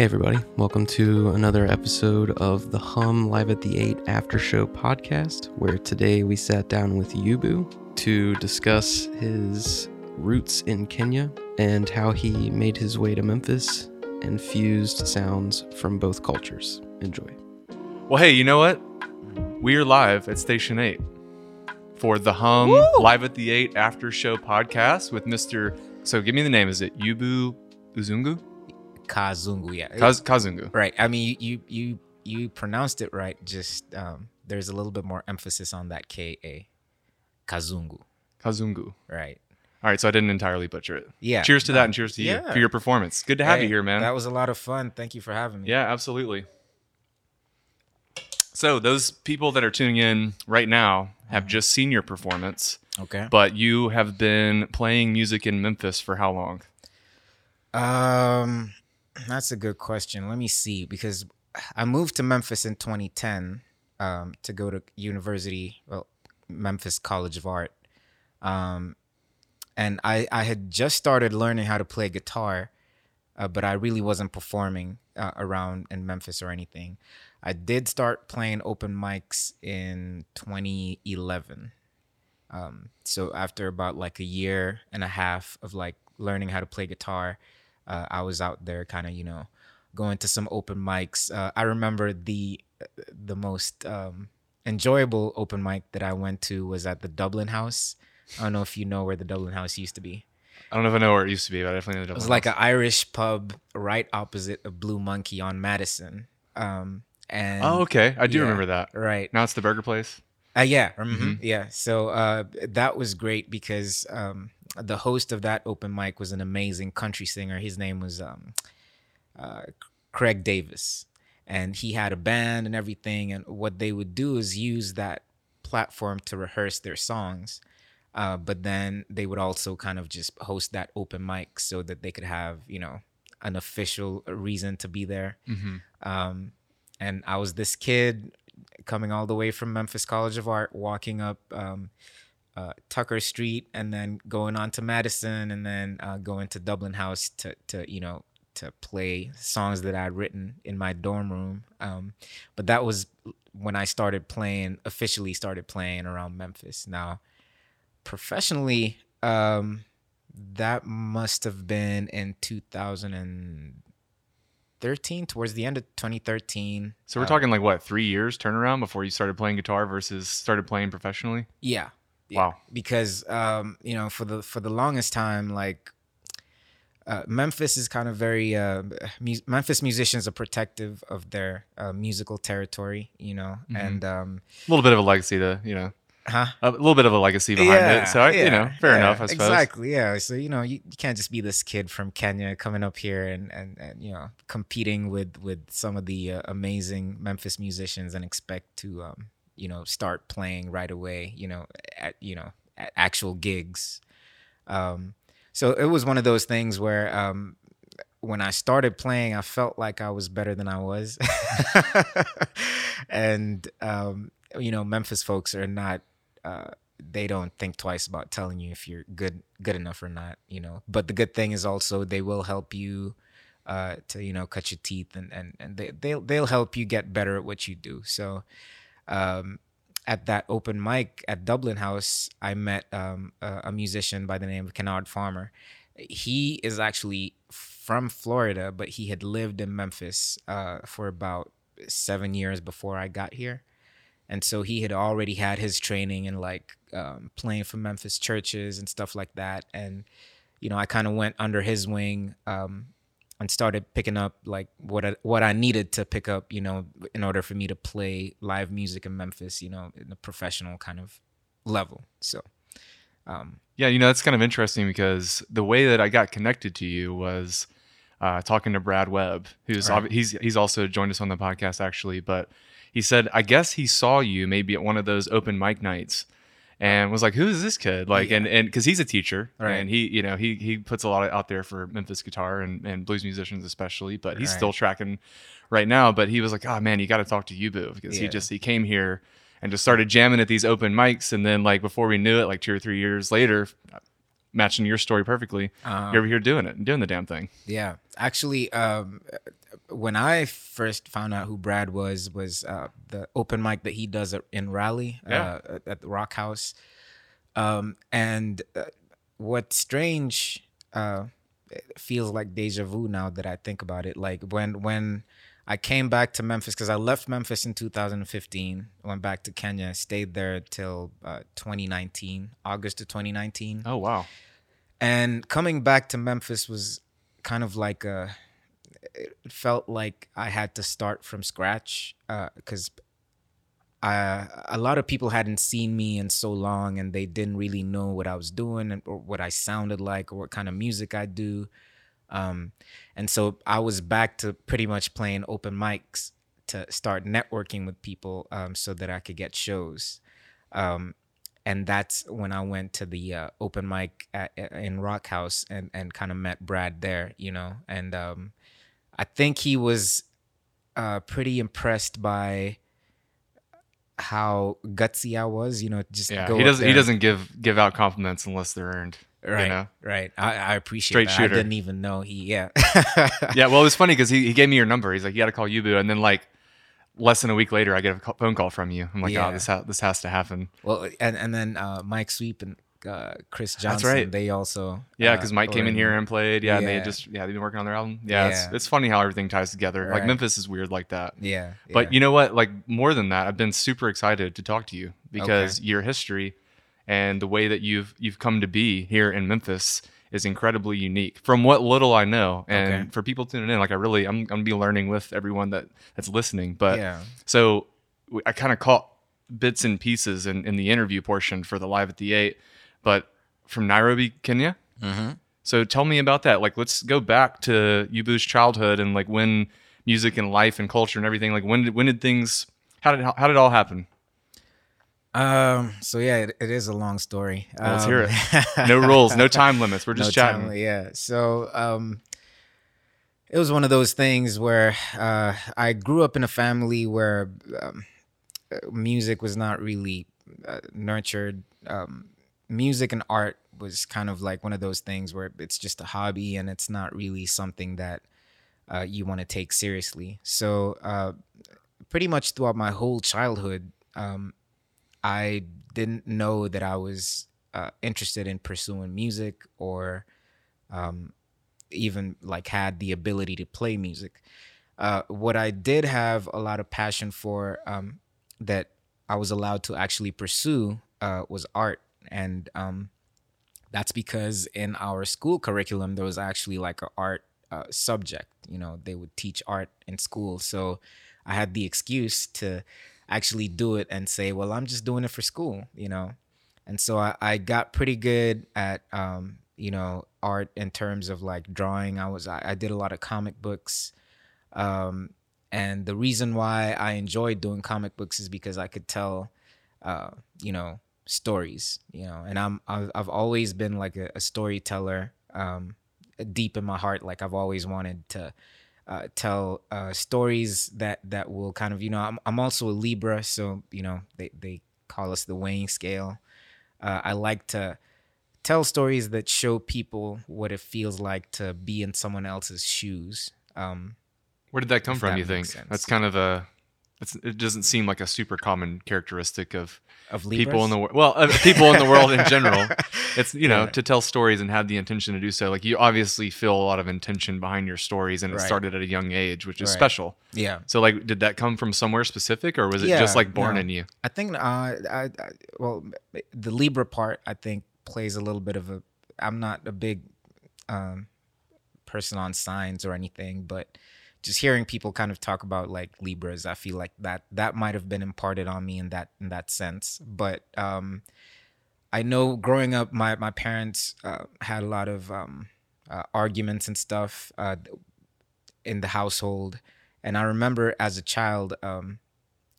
Hey, everybody. Welcome to another episode of the Hum Live at the 8 After Show podcast, where today we sat down with Yubu to discuss his roots in Kenya and how he made his way to Memphis and fused sounds from both cultures. Enjoy. Well, hey, you know what? We are live at Station 8 for the Hum Woo! Live at the 8 After Show podcast with Mr. So give me the name. Is it Yubu Uzungu? Kazungu, yeah. Kaz- Kazungu. right. I mean, you you you pronounced it right. Just um, there's a little bit more emphasis on that K A. Kazungu, Kazungu. right? All right, so I didn't entirely butcher it. Yeah. Cheers to that um, and cheers to you for your performance. Good to have Hey, you here, man. That was a lot of fun. Thank you for having me. Yeah, absolutely. So, those people that are tuning in right now have just seen your performance, Okay. but you have been playing music in Memphis for how long? Um, that's a good question. Let me see because I moved to Memphis in 2010 um, to go to university, well, Memphis College of Art. Um, and I, I had just started learning how to play guitar, uh, but I really wasn't performing uh, around in Memphis or anything. I did start playing open mics in 2011. Um, so after about like a year and a half of like learning how to play guitar, uh, I was out there kind of you know going to some open mics. Uh, I remember the the most um, enjoyable open mic that I went to was at the Dublin House. I don't know if you know where the Dublin House used to be. I don't know if I know where it used to be, but I definitely know. The Dublin. It was like an Irish pub right opposite of Blue Monkey on Madison. Um, and Oh, okay. I do yeah, remember that. Right. Now it's the burger place. Uh, yeah, mhm, yeah. So uh, that was great because um, the host of that open mic was an amazing country singer. His name was um, uh, Craig Davis, and he had a band and everything. And what they would do is use that platform to rehearse their songs, uh, but then they would also kind of just host that open mic so that they could have you know an official reason to be there. Mm-hmm. Um, and I was this kid coming all the way from Memphis College of Art, walking up um, uh, Tucker Street, and then going on to Madison, and then uh, going to Dublin House to to you know to play songs that I'd written in my dorm room. Um, but that was when I started playing officially started playing around Memphis. Now, professionally, um, that must have been in 2013, towards the end of 2013. So we're Uh, talking like what three years turnaround before you started playing guitar versus started playing professionally. Yeah. Wow. Because um, you know, for the for the longest time, like uh, Memphis is kind of very uh, mu- Memphis musicians are protective of their uh, musical territory, you know, Mhm. and um, A little bit of a legacy to you know, huh? a little bit of a legacy behind it. So I, you know, fair yeah, enough. I suppose. Exactly. Yeah. So you know, you, you can't just be this kid from Kenya coming up here and and, and you know competing with with some of the uh, amazing Memphis musicians and expect to um you know start playing right away. You know, at you know at actual gigs. Um, so it was one of those things where um when I started playing, I felt like I was better than I was. and, um, you know, Memphis folks are not, uh, they don't think twice about telling you if you're good, good enough or not, you know. But the good thing is also they will help you uh, to, you know, cut your teeth and, and, and they, they'll, they'll help you get better at what you do. So, um, at that open mic at Dublin House, I met um, a, a musician by the name of Kennard Farmer. He is actually from Florida, but he had lived in Memphis uh, for about seven years before I got here. And so he had already had his training and like um, playing for Memphis churches and stuff like that. And, you know, I kind of went under his wing um, and started picking up like what I, what I needed to pick up, you know, in order for me to play live music in Memphis, you know, in a professional kind of level. So, um, Yeah, you know, that's kind of interesting because the way that I got connected to you was uh, talking to Brad Webb, who's Right. obvi- he's he's also joined us on the podcast actually, but he said I guess he saw you maybe at one of those open mic nights and was like, "Who is this kid?" Like, and and because he's a teacher, Right. and he you know he he puts a lot out there for Memphis guitar and, and blues musicians especially, but he's Right. still tracking right now. But he was like, "Oh man, you got to talk to Yubu because he just he came here." And just started jamming at these open mics, and then like before we knew it, like two or three years later, matching your story perfectly. You're over here doing it and doing the damn thing. Yeah, actually, um, when I first found out who Brad was was uh, the open mic that he does in Raleigh Yeah. uh, at the Rock House. Um, and uh, what's strange uh, feels like deja vu now that I think about it. Like when when I came back to Memphis because I left Memphis in 2015, went back to Kenya, stayed there till uh, 2019, August of 2019 Oh wow. and coming back to Memphis was kind of like a it felt like I had to start from scratch because uh, a lot of people hadn't seen me in so long and they didn't really know what I was doing and, or what I sounded like or what kind of music I do. Um, and so I was back to pretty much playing open mics to start networking with people um, so that I could get shows. Um, and that's when I went to the uh, open mic at, in Rock House and, and kind of met Brad there, you know. And um, I think he was uh, pretty impressed by how gutsy I was, you know. Just Yeah. go He doesn't. He doesn't give give out compliments unless they're earned. Right, know? right. I, I appreciate Straight that. shooter. I didn't even know he. Yeah. Yeah. Well, it was funny because he, he gave me your number. He's like, you got to call Yubu, and then like less than a week later, I get a phone call from you. I'm like, Yeah. oh, this ha- this has to happen. Well, and and then uh, Mike Sweep and uh, Chris Johnson. right. They also. Yeah, uh, because Mike came in here and played. Yeah, and they Yeah. just yeah they've been working on their album. Yeah, Yeah. It's, it's funny how everything ties together. Like Memphis is weird like that. Yeah. But yeah. you know what? Like more than that, I've been super excited to talk to you because your history and the way that you've you've come to be here in Memphis is incredibly unique. From what little I know, and Okay. for people tuning in, like I really I'm, I'm gonna be learning with everyone that that's listening. But yeah. so I kind of caught bits and pieces in, in the interview portion for the live at the eight, but from Nairobi, Kenya. Mm-hmm. So tell me about that. Like, let's go back to Yubu's childhood and like when music and life and culture and everything. Like, when did when did things? How did how did it all happen? Um. So yeah, it, it is a long story. Let's um, hear it. No rules, no time limits. We're just no chatting. time, yeah. So um, it was one of those things where uh, I grew up in a family where um, uh, music was not really uh, nurtured. Um, music and art was kind of like one of those things where it's just a hobby and it's not really something that uh, you want to take seriously. So uh, pretty much throughout my whole childhood, um, I didn't know that I was uh, interested in pursuing music or um, even like had the ability to play music. Uh, what I did have a lot of passion for um, that I was allowed to actually pursue uh, was art. And um, that's because in our school curriculum, there was actually like an art uh, subject. You know, they would teach art in school. So I had the excuse to actually do it and say, well, I'm just doing it for school, you know? And so I, I got pretty good at, um, you know, art in terms of like drawing. I was, I, I did a lot of comic books. Um, and the reason why I enjoyed doing comic books is because I could tell, uh, you know, stories, you know, and I'm, I've, I've always been like a, a storyteller, um, deep in my heart. Like I've always wanted to, uh, tell uh, stories that that will kind of you know I'm I'm also a Libra, so you know they they call us the weighing scale. Uh, I like to tell stories that show people what it feels like to be in someone else's shoes. Um, Where did that come from? that You think sense. that's kind of a. It's, it doesn't seem like a super common characteristic of of Libras. people in the world. Well, people in the world in general. It's you know Yeah. to tell stories and have the intention to do so. Like you obviously feel a lot of intention behind your stories, and it Right. started at a young age, which is Right. special. yeah. So like, did that come from somewhere specific, or was it Yeah, just like born no. in you? I think uh, I, I well the Libra part I think plays a little bit of a. I'm not a big um, person on signs or anything, but just hearing people kind of talk about like Libras, I feel like that that might have been imparted on me in that in that sense. But um, I know growing up, my my parents uh, had a lot of um, uh, arguments and stuff uh, in the household, and I remember as a child. Um,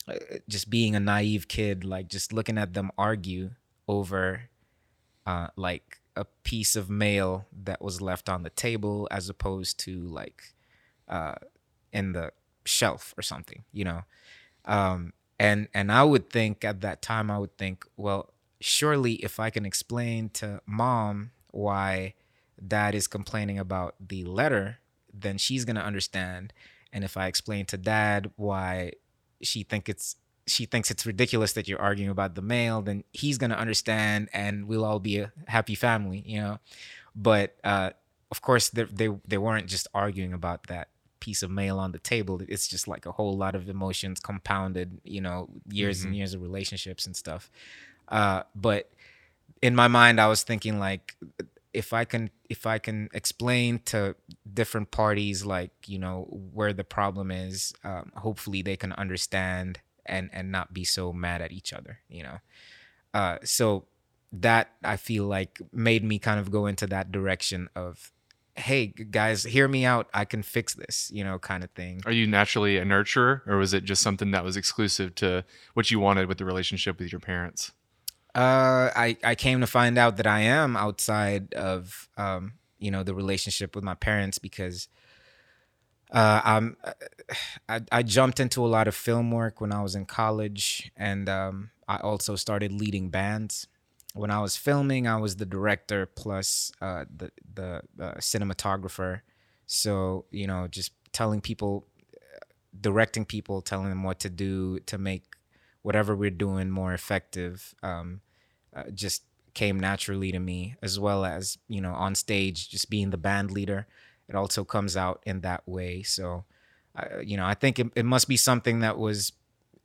uh, just being a naive kid, like just looking at them argue over uh, like a piece of mail that was left on the table as opposed to like uh, in the shelf or something, you know. Um, and and I would think at that time, I would think, well, surely if I can explain to mom why dad is complaining about the letter, then she's gonna understand. and if I explain to dad why she think it's she thinks it's ridiculous that you're arguing about the mail, then he's gonna understand, and we'll all be a happy family, you know. But uh, of course, they they they weren't just arguing about that piece of mail on the table. It's just like a whole lot of emotions compounded, you know, years mm-hmm. and years of relationships and stuff. Uh, but in my mind, I was thinking like, if I can if I can explain to different parties like you know where the problem is, um, hopefully they can understand and and not be so mad at each other. You know, uh, so that I feel like made me kind of go into that direction of hey guys hear me out i can fix this you know kind of thing. Are you naturally a nurturer or was it just something that was exclusive to what you wanted with the relationship with your parents? Uh i i came to find out that i am outside of um you know the relationship with my parents because uh i'm i, I jumped into a lot of film work when i was in college and um i also started leading bands when I was filming, I was the director plus uh, the the uh, cinematographer. So you know, just telling people, directing people, telling them what to do to make whatever we're doing more effective, um, uh, just came naturally to me. As well as you know, on stage, just being the band leader, it also comes out in that way. So, you know, I think it, it must be something that was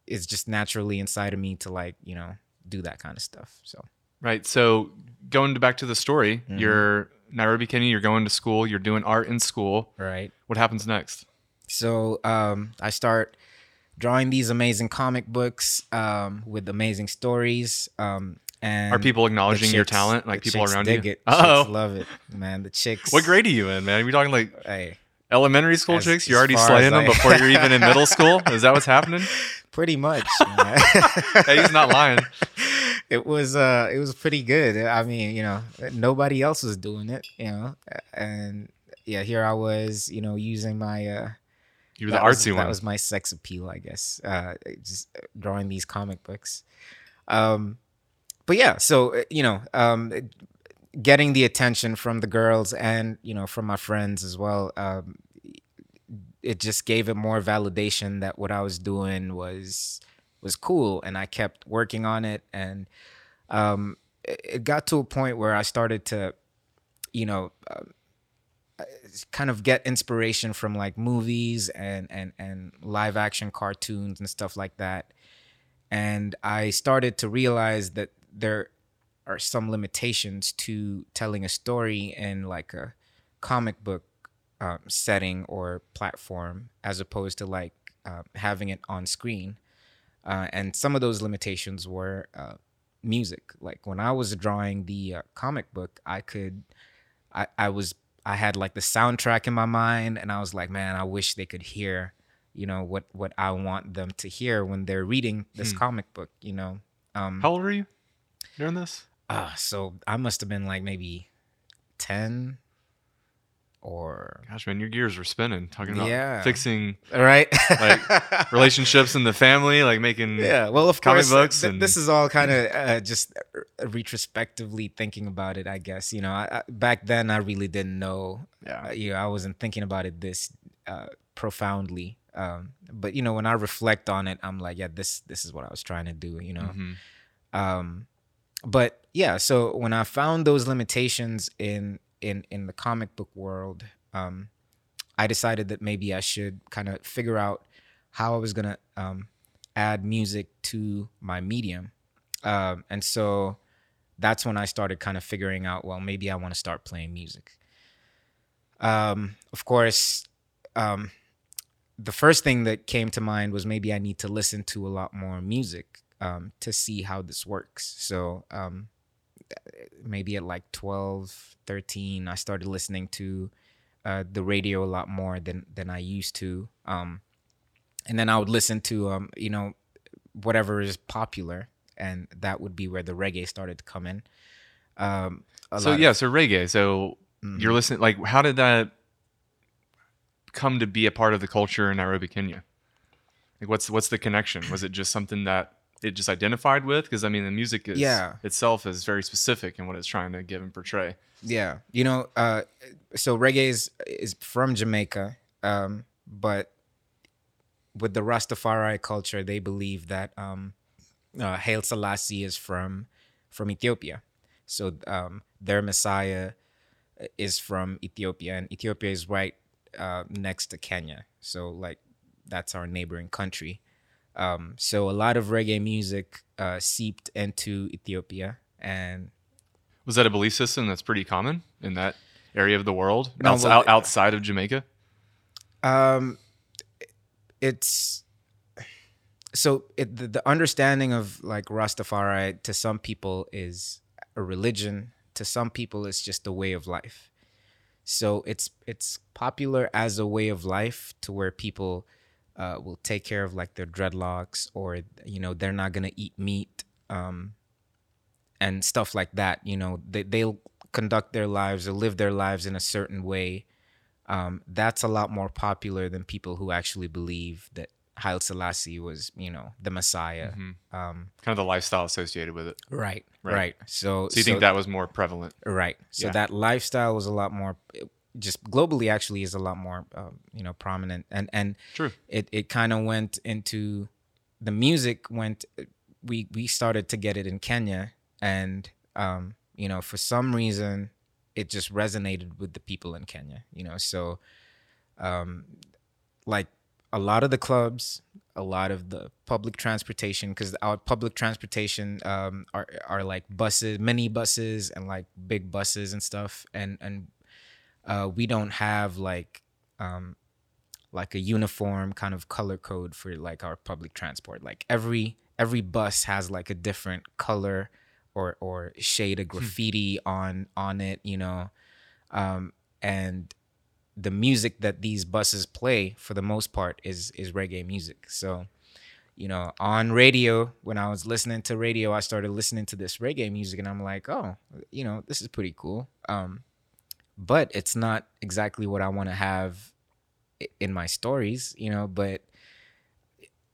is just naturally inside of me to like you know do that kind of stuff. So. Right. So going back to the story, mm-hmm. you're Nairobi Kenya, you're going to school, you're doing art in school. Right. What happens next? So um, I start drawing these amazing comic books um, with amazing stories. Um, and are people acknowledging chicks, your talent? Like people around dig you? It. Oh, love it, man. The chicks. What grade are you in, man? Are we talking like hey, elementary school as, chicks? You're already slaying them I... before you're even in middle school. Is that what's happening? Pretty much. hey, he's not lying it was uh it was pretty good. I mean, you know, nobody else was doing it, you know, and yeah, here I was, you know, using my uh you were the artsy was, one. That was my sex appeal, I guess. Uh just drawing these comic books. Um but yeah, so uh, you know, um getting the attention from the girls and, you know, from my friends as well. Um it just gave it more validation that what I was doing was was cool and I kept working on it and um, it, it, got to a point where I started to you know uh, kind of get inspiration from like movies and and and live action cartoons and stuff like that. And I started to realize that there are some limitations to telling a story in like a comic book um, setting or platform as opposed to like uh, having it on screen uh, and some of those limitations were uh, music. Like when I was drawing the uh, comic book, I could, I, I was, I had like the soundtrack in my mind, and I was like, man, I wish they could hear, you know, what what I want them to hear when they're reading this hmm. comic book. You know. Um, How old were you during this? Uh, so I must have been like maybe 10, or gosh man your gears were spinning talking about yeah. fixing right like relationships in the family like making yeah well of course books th- and... this is all kind of uh, just retrospectively thinking about it i guess you know I, I, back then i really didn't know yeah uh, you know i wasn't thinking about it this uh, profoundly um, but you know when i reflect on it i'm like yeah this this is what i was trying to do you know mm-hmm. um, but yeah so when i found those limitations in in in the comic book world, um, I decided that maybe I should kind of figure out how I was gonna um, add music to my medium, um, and so that's when I started kind of figuring out, well, maybe I want to start playing music. Um, of course, um, the first thing that came to mind was maybe I need to listen to a lot more music um, to see how this works. So um, maybe at like 12 13 i started listening to uh, the radio a lot more than than i used to. Um, and then i would listen to um, you know whatever is popular and that would be where the reggae started to come in. Um, so yeah of, so reggae so mm-hmm. you're listening like how did that come to be a part of the culture in nairobi kenya? Like what's what's the connection? Was it just something that it just identified with because I mean the music is yeah. itself is very specific in what it's trying to give and portray. Yeah, you know, uh, so reggae is is from Jamaica, um, but with the Rastafari culture, they believe that um, uh, Haile Selassie is from from Ethiopia, so um, their Messiah is from Ethiopia, and Ethiopia is right uh, next to Kenya. So like that's our neighboring country. Um, so a lot of reggae music uh, seeped into Ethiopia, and Was that a belief system that's pretty common in that area of the world, No, outs- well, outside of Jamaica? um, it's so it, the, the understanding of like Rastafari to some people is a religion. To some people, it's just a way of life. So it's it's popular as a way of life to where people uh, will take care of like their dreadlocks or you know they're not gonna eat meat um, and stuff like that. You know they they'll conduct their lives or live their lives in a certain way. Um, that's a lot more popular than people who actually believe that Haile Selassie was you know the Messiah. Mhm. Um, Kind of the lifestyle associated with it. right, Right. right, So So you think that was more prevalent? Right. So Yeah. that lifestyle was a lot more, just globally actually is a lot more, um, you know, prominent. And and True. it it kind of went into the music went. We we started to get it in Kenya, and um, you know, for some reason, it just resonated with the people in Kenya. You know, so um, like a lot of the clubs, a lot of the public transportation, because our public transportation um, are are like buses, mini buses, and like big buses and stuff, and and uh, we don't have like um, like a uniform kind of color code for like our public transport. Like every every bus has like a different color or or shade of graffiti on on it, you know, um, and the music that these buses play for the most part is is reggae music. So, you know, on radio when I was listening to radio, I started listening to this reggae music, and I'm like, oh, you know, this is pretty cool. Um, but it's not exactly what I want to have in my stories, you know. But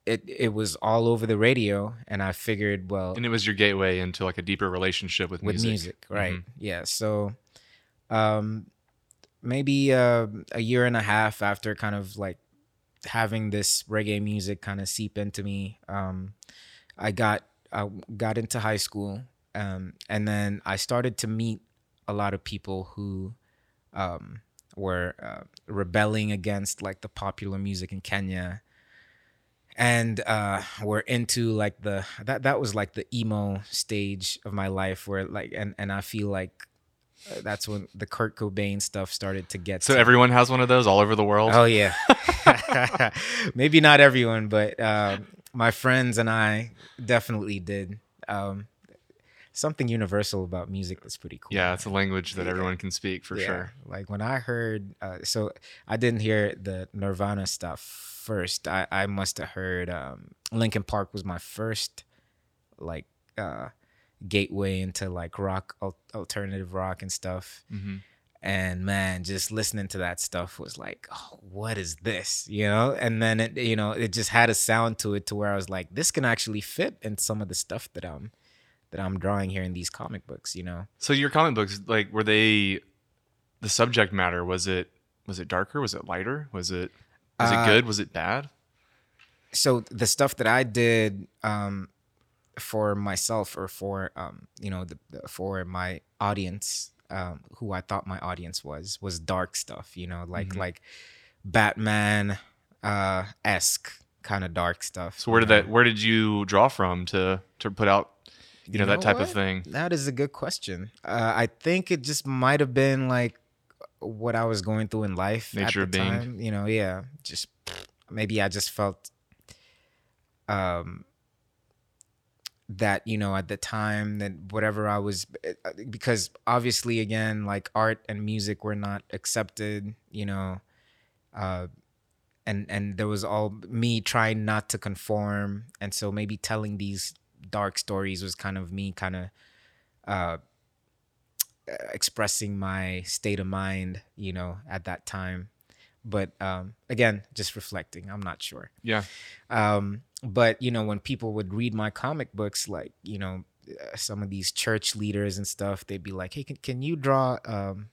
it it was all over the radio, and I figured, well, And it was your gateway into like a deeper relationship with, with music. music, right? Mhm. Yeah. So, um, maybe uh, a year and a half after kind of like having this reggae music kind of seep into me, um, I got I got into high school, um, and then I started to meet a lot of people who um, were uh, rebelling against like the popular music in Kenya and uh we're into like the that that was like the emo stage of my life where like and and I feel like uh, that's when the Kurt Cobain stuff started to get So to- everyone has one of those all over the world. Oh yeah. Maybe not everyone, but uh, my friends and I definitely did. Um, something universal about music that's pretty cool. yeah, it's a language that Yeah. everyone can speak for Yeah, sure. Like when I heard, uh, so I didn't hear the Nirvana stuff first. I, I must have heard um, Linkin Park was my first like uh, gateway into like rock, al- alternative rock and stuff. hmm And man, just listening to that stuff was like, oh, what is this? You know? And then it, you know, it just had a sound to it to where I was like, this can actually fit in some of the stuff that I'm that I'm drawing here in these comic books, you know. So your comic books, like, were they the subject matter? Was it was it darker? Was it lighter? Was it was Uh, it good? Was it bad? so the stuff that I did um, for myself or for um, you know the, the, for my audience, um, who I thought my audience was, was dark stuff. You know, like Mhm. like Batman uh, esque kind of dark stuff. So where did know? that? Where did you draw from to to put out you know, that type of thing? That is a good question. Uh, I think it just might have been like what I was going through in life Nature at of the being. time. You know, yeah. Just maybe I just felt um that you know at the time that whatever I was uh, because obviously again like art and music were not accepted. You know, uh, and and there was all me trying not to conform, and so maybe telling these dark stories was kind of me kind of uh expressing my state of mind you know at that time. But um again just reflecting i'm not sure. Yeah. um but you know when people would read my comic books like you know uh, some of these church leaders and stuff they'd be like hey can, can you draw um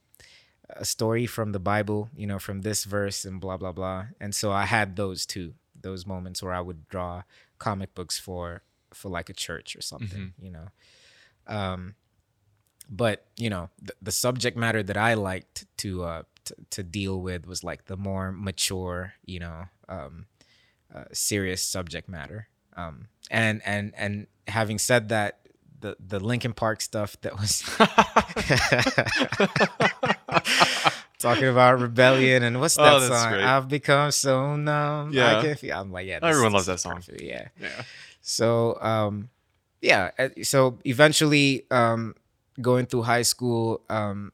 a story from the bible you know from this verse and blah blah blah? And so i had those too those moments where I would draw comic books for for like a church or something, you know. Um, but you know, the, the subject matter that I liked to uh to, to deal with was like the more mature, you know, um, uh, serious subject matter. Um, and and and having said that, the the Linkin Park stuff that was talking about rebellion and what's that Oh, song? great. I've become so numb. Yeah. I can feel. I'm like, yeah. Everyone loves that song. perfect, Yeah. yeah. So um, yeah. uh, So eventually, um, going through high school, um,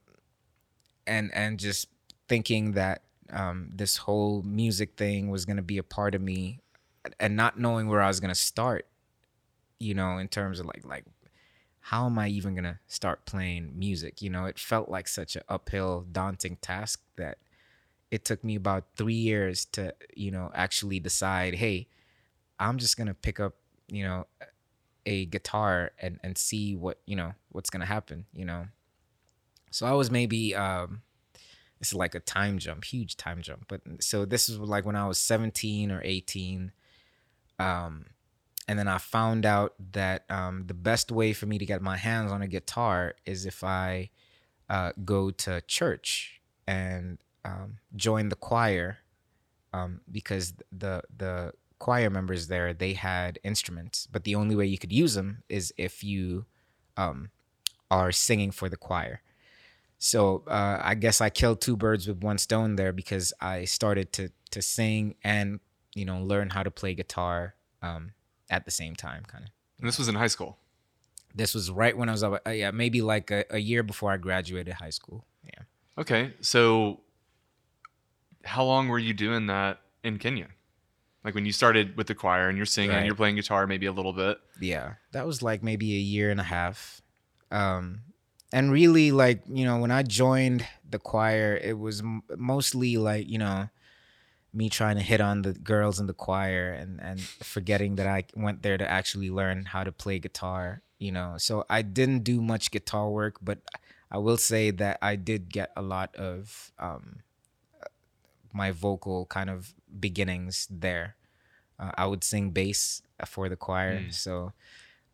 and and just thinking that um, this whole music thing was gonna be a part of me, and not knowing where I was gonna start, you know, in terms of like like how am I even gonna start playing music? You know, it felt like such an uphill, daunting task that it took me about three years to, you know, actually decide, hey, I'm just gonna pick up, you know, a guitar and and see what you know what's gonna happen. You know, so I was maybe um, it's like a time jump, huge time jump. But so this is like when I was 17 or 18. Um, and then I found out that um, the best way for me to get my hands on a guitar is if I uh, go to church and um, join the choir, um, because the the choir members there they had instruments, but the only way you could use them is if you um, are singing for the choir. So uh, I guess I killed two birds with one stone there because I started to to sing and you know learn how to play guitar um, at the same time, kind of. And this was in high school. This was right when I was uh, yeah maybe like a, a year before I graduated high school. Yeah. Okay. So how long were you doing that in Kenya? Like when you started with the choir and you're singing, Right. you're playing guitar maybe a little bit. Yeah, that was like maybe a year and a half. Um, and really, like, you know, when I joined the choir, it was m- mostly like, you know, me trying to hit on the girls in the choir and, and forgetting that I went there to actually learn how to play guitar, you know. So I didn't do much guitar work, but I will say that I did get a lot of um, my vocal kind of beginnings there. Uh, I would sing bass for the choir, Mm. so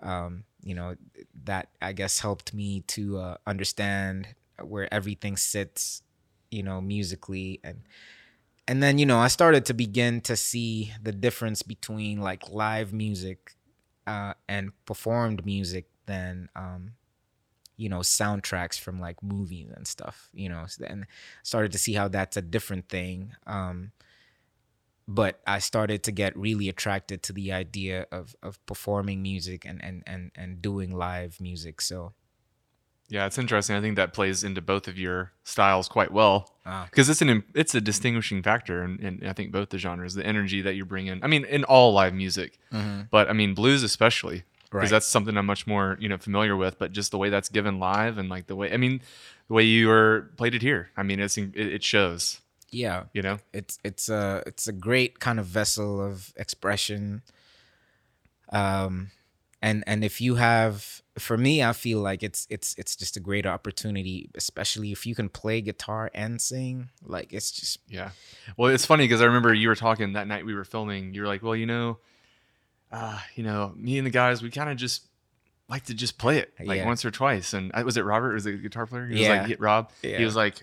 um, you know that I guess helped me to uh, understand where everything sits, you know, musically and and then you know I started to begin to see the difference between like live music uh, and performed music than um, you know soundtracks from like movies and stuff you know and started to see how that's a different thing um but i started to get really attracted to the idea of of performing music and and and, and doing live music so Yeah, it's interesting. I think that plays into both of your styles quite well ah. because it's an it's a distinguishing factor in, in I think both the genres, the energy that you bring in. I mean, in all live music, mm-hmm. but I mean blues especially because Right. that's something I'm much more you know familiar with. But just the way that's given live and like the way I mean, the way you are played it here. I mean, it's it, it shows. Yeah You know. it's it's a it's a great kind of vessel of expression um and and if you have for me i feel like it's it's it's just a great opportunity especially if you can play guitar and sing like it's just Yeah. Well, it's funny because I remember you were talking that night we were filming. You were like, "Well, you know, uh, you know, me and the guys, we kind of just like to just play it like Yeah. once or twice." And I, was it Robert? Was it the guitar player? He was Yeah. like, "Yeah, Rob." He was like,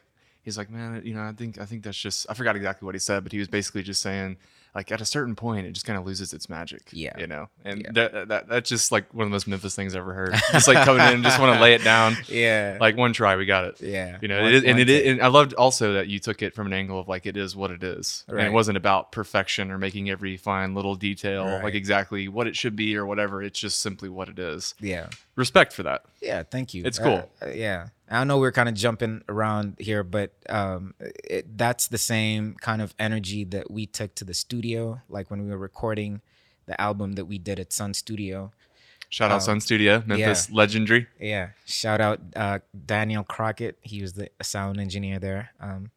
he's like, "Man, you know, I think I think that's just I forgot exactly what he said, but he was basically just saying." Like at a certain point, it just kind of loses its magic. Yeah. you know, and Yeah. that, that that's just like one of the most Memphis things I've ever heard. Just like coming in, just want to lay it down. yeah Like one try, we got it. yeah You know, One- it and one it is, and I loved also that you took it from an angle of like it is what it is, and it wasn't about perfection or making every fine little detail like exactly what it should be or whatever. It's just simply what it is. yeah Respect for that. Yeah, thank you. It's Uh, cool. uh, yeah, I know we're kind of jumping around here, but um, it, that's the same kind of energy that we took to the studio, like when we were recording the album that we did at Sun Studio. Shout out Um, Sun Studio, Memphis legendary. Yeah, shout out uh, Daniel Crockett. He was the sound engineer there. Um,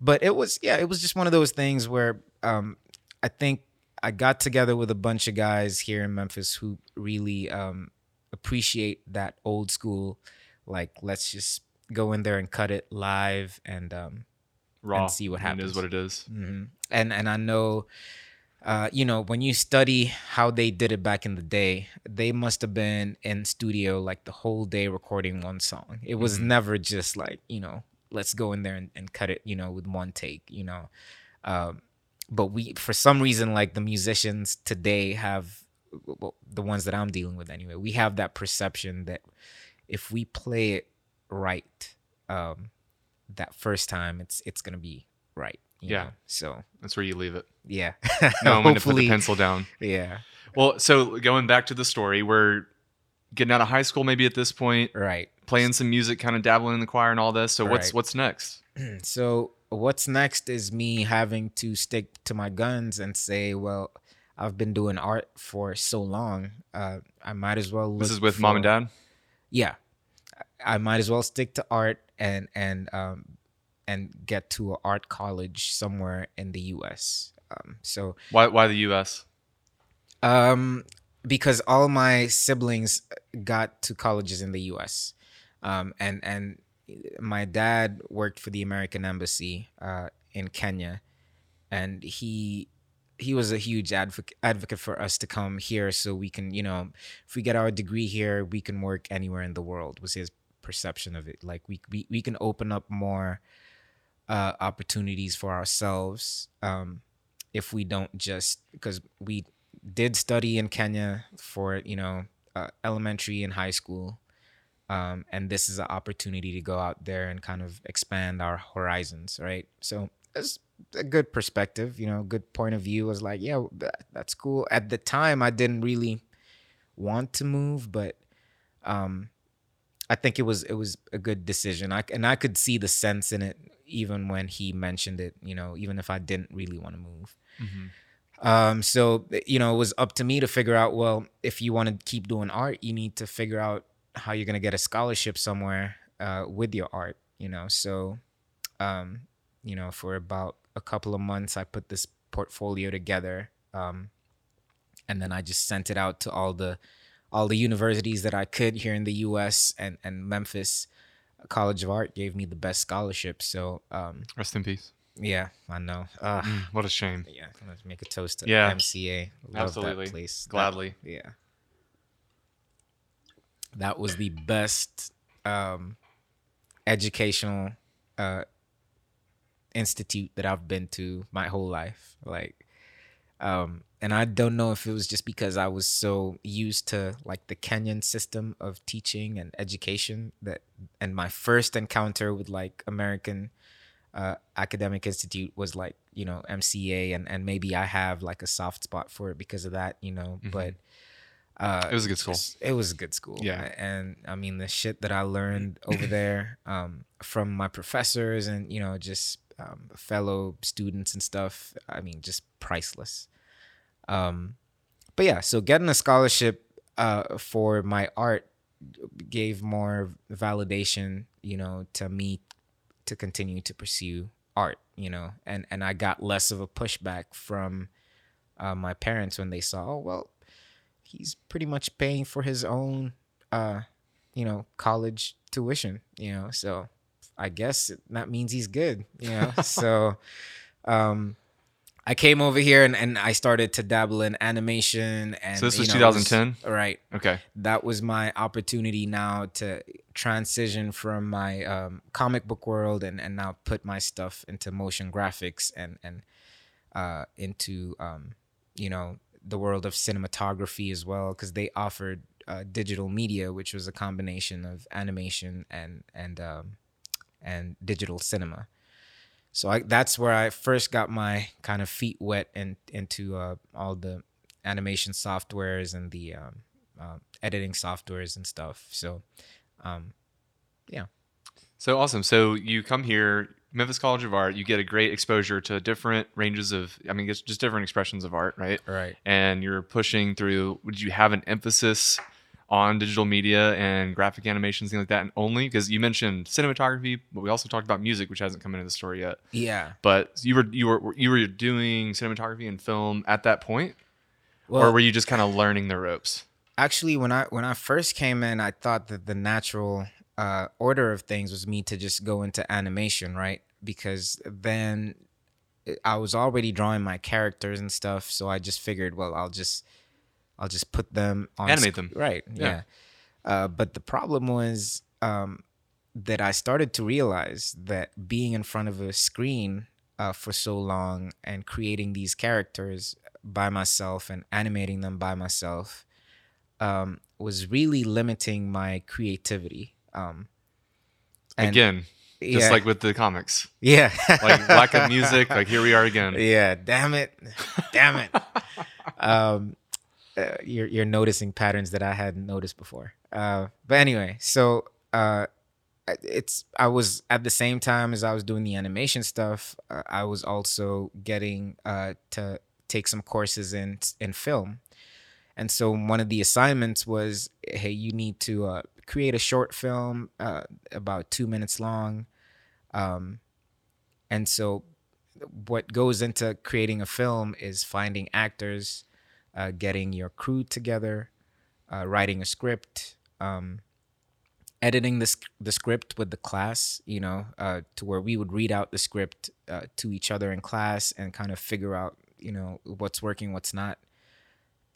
but it was yeah, it was just one of those things where um, I think I got together with a bunch of guys here in Memphis who really um, appreciate that old school, like let's just go in there and cut it live and um, Raw. see what mean, It is happens. what it is. hmm And and I know uh, you know, when you study how they did it back in the day, they must have been in studio like the whole day recording one song. It was Mhm. never just like, you know, let's go in there and, and cut it, you know, with one take, you know. Um, but we, for some reason, like the musicians today have, well, the ones that I'm dealing with anyway, we have that perception that if we play it right, um, that first time, it's it's gonna be right. you Yeah. know? So That's where you leave it. yeah. Knowing when to put the pencil down. Yeah. Well, so going back to the story, we're getting out of high school maybe at this point, Right. playing some music, kind of dabbling in the choir and all this. So what's Right. what's next? So what's next is me having to stick to my guns and say, well, I've been doing art for so long. Uh, I might as well. This is with mom and dad. Yeah, I I might as well stick to art and and um and get to an art college somewhere in the U.S. Um, so Why why the U.S. Um, because all my siblings got to colleges in the U.S. Um, and and my dad worked for the American Embassy uh, in Kenya, and he he was a huge advocate advocate for us to come here so we can you know if we get our degree here we can work anywhere in the world was his perception of it like we we, we can open up more uh, opportunities for ourselves um, if we don't just because we did study in Kenya for you know uh, elementary and high school, um, and this is an opportunity to go out there and kind of expand our horizons, right? So it's a good perspective, you know, good point of view. Was like, yeah, that, that's cool. At the time, I didn't really want to move, but um, I think it was it was a good decision. I and I could see the sense in it even when he mentioned it. You know, even if I didn't really want to move. Um, so you know, it was up to me to figure out. Well, if you want to keep doing art, you need to figure out how you're gonna get a scholarship somewhere uh, with your art. You know, so um, you know, for about a couple of months, I put this portfolio together, um, and then I just sent it out to all the all the universities that I could here in the U.S. and and Memphis College of Art gave me the best scholarship. So um, Rest in peace. yeah, I know. Uh, Mm, what a shame. yeah, let's make a toast to Yeah. MCA. Love Absolutely. that place. That- Gladly. yeah. That was the best um, educational uh, institute that I've been to my whole life. Like, um, and I don't know if it was just because I was so used to like the Kenyan system of teaching and education that, and my first encounter with like American uh, academic institute was like you know MCA, and and maybe I have like a soft spot for it because of that, you know. Mhm. But uh, It was a good school. It was a good school. Yeah. and I mean the shit that I learned over there um, from my professors and you know just um, fellow students and stuff. I mean, just priceless. Um, but yeah, so getting a scholarship uh, for my art gave more validation, you know, to me to continue to pursue art, you know, and and I got less of a pushback from uh, my parents when they saw, oh well, he's pretty much paying for his own, uh, you know, college tuition, you know, so I guess that means he's good, you know, so. Um, I came over here and, and I started to dabble in animation and So this you was know, it 2010? right Okay. that was my opportunity now to transition from my um, comic book world and, and now put my stuff into motion graphics and and uh, into um, you know the world of cinematography as well because they offered uh, digital media which was a combination of animation and and um, and digital cinema so I, that's where I first got my kind of feet wet and into uh, all the animation softwares and the um, uh, editing softwares and stuff. So, um, yeah. So awesome. So you come here, Memphis College of Art, you get a great exposure to different ranges of, I mean, just different expressions of art, right? right. And you're pushing through, would you have an emphasis on digital media and graphic animations, things like that, and only? Because you mentioned cinematography, but we also talked about music, which hasn't come into the story yet. Yeah. But you were you were you were doing cinematography and film at that point, Well, or were you just kind of learning the ropes? actually, when I when I first came in, I thought that the natural uh, order of things was me to just go into animation, right? Because then I was already drawing my characters and stuff, so I just figured, well, I'll just I'll just put them on Animate sc- them. right? Yeah. Yeah. Uh, but the problem was um, that I started to realize that being in front of a screen uh, for so long and creating these characters by myself and animating them by myself um, was really limiting my creativity. Um, Again, just yeah, like with the comics, yeah, like lack of music. Like here we are again. yeah, damn it, damn it. um, uh, you're you're noticing patterns that I hadn't noticed before. Uh, but anyway, so uh, it's I was at the same time as I was doing the animation stuff, uh, I was also getting uh, to take some courses in in film, and so one of the assignments was, hey, you need to create a short film about two minutes long, um, and so what goes into creating a film is finding actors, uh, getting your crew together, uh, writing a script, um, editing the, the script with the class, you know, uh, to where we would read out the script uh, to each other in class and kind of figure out, you know, what's working, what's not.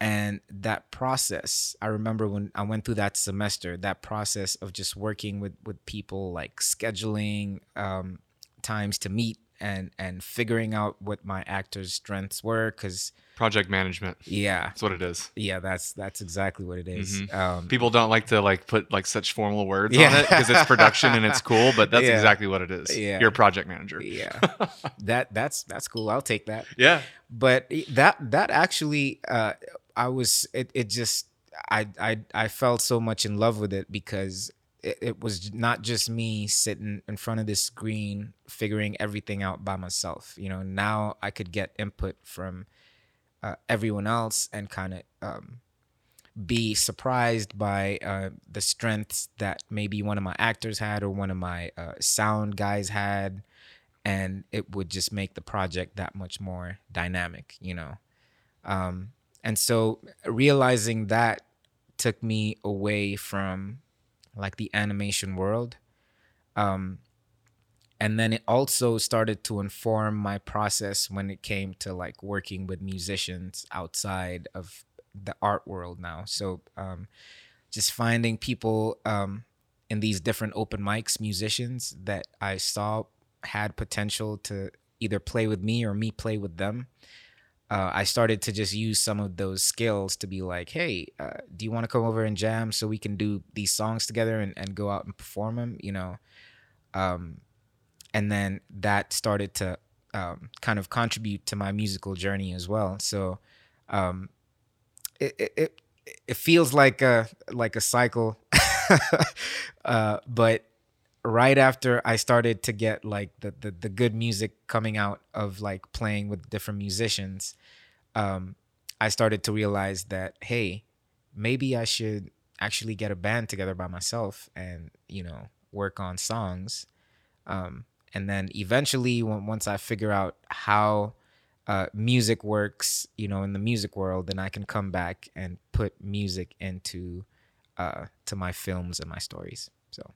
And that process, I remember when I went through that semester, that process of just working with, with people, like scheduling um, times to meet and and figuring out what my actors' strengths were, because Project management. yeah, That's what it is. yeah, that's that's exactly what it is. Mhm. Um, People don't like to like put like such formal words Yeah. on it because it's production and it's cool, but that's Yeah. exactly what it is. Yeah. You're a project manager. yeah, that that's that's cool. I'll take that. Yeah. But that that actually, uh, I was it. It just I I I felt so much in love with it because it, it was not just me sitting in front of this screen figuring everything out by myself. You know, now I could get input from uh, everyone else and kind of um, be surprised by uh, the strengths that maybe one of my actors had or one of my uh, sound guys had and it would just make the project that much more dynamic you know um, and so realizing that took me away from like the animation world. Um, and then it also started to inform my process when it came to like working with musicians outside of the art world now. So um, just finding people um, in these different open mics musicians that i saw had potential to either play with me or me play with them uh, i started to just use some of those skills to be like hey uh, do you want to come over and jam so we can do these songs together and, and go out and perform them you know? Um, and then that started to um, kind of contribute to my musical journey as well. So um, it, it, it feels like a like a cycle. Uh, but right after I started to get like the, the the good music coming out of like playing with different musicians, um, I started to realize that hey, maybe I should actually get a band together by myself and you know work on songs, um, and then eventually when, once I figure out how uh, music works, you know, in the music world, then I can come back and put music into uh, to my films and my stories. So.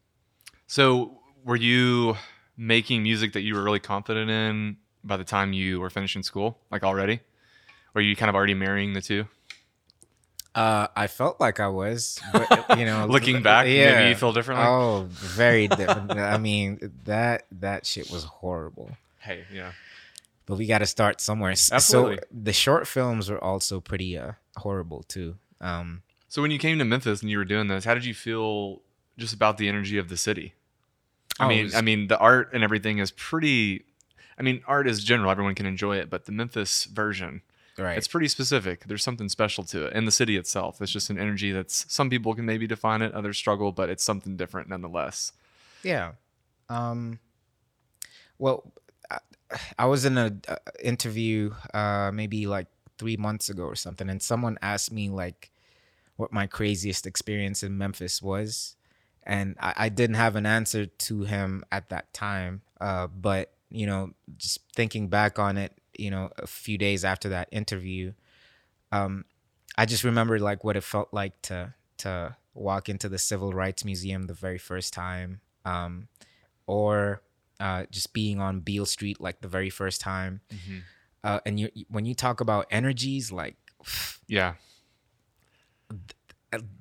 So, were you making music that you were really confident in by the time you were finishing school, like already? Or you kind of already marrying the two? Uh, I felt like I was, but you know, Looking back, maybe you feel differently. Oh, very different. I mean, that that shit was horrible. Hey, yeah. But we got to start somewhere. Absolutely. So the short films were also pretty uh, horrible too. Um, So when you came to Memphis and you were doing this, how did you feel just about the energy of the city? I mean, was- I mean, the art and everything is pretty. I mean, art is general; everyone can enjoy it. But the Memphis version, right. it's pretty specific. There's something special to it, and the city itself. It's just an energy that's some people can maybe define it, others struggle, but it's something different nonetheless. Yeah. Um, well, I, I was in a, uh interview uh, maybe like three months ago or something, and someone asked me like what my craziest experience in Memphis was, and I, I didn't have an answer to him at that time. Uh, but you know, just thinking back on it, you know, a few days after that interview, um, I just remember like what it felt like to to walk into the Civil Rights Museum the very first time, um, or uh, just being on Beale Street like the very first time. Mm-hmm. Uh, and you when you talk about energies, like Yeah.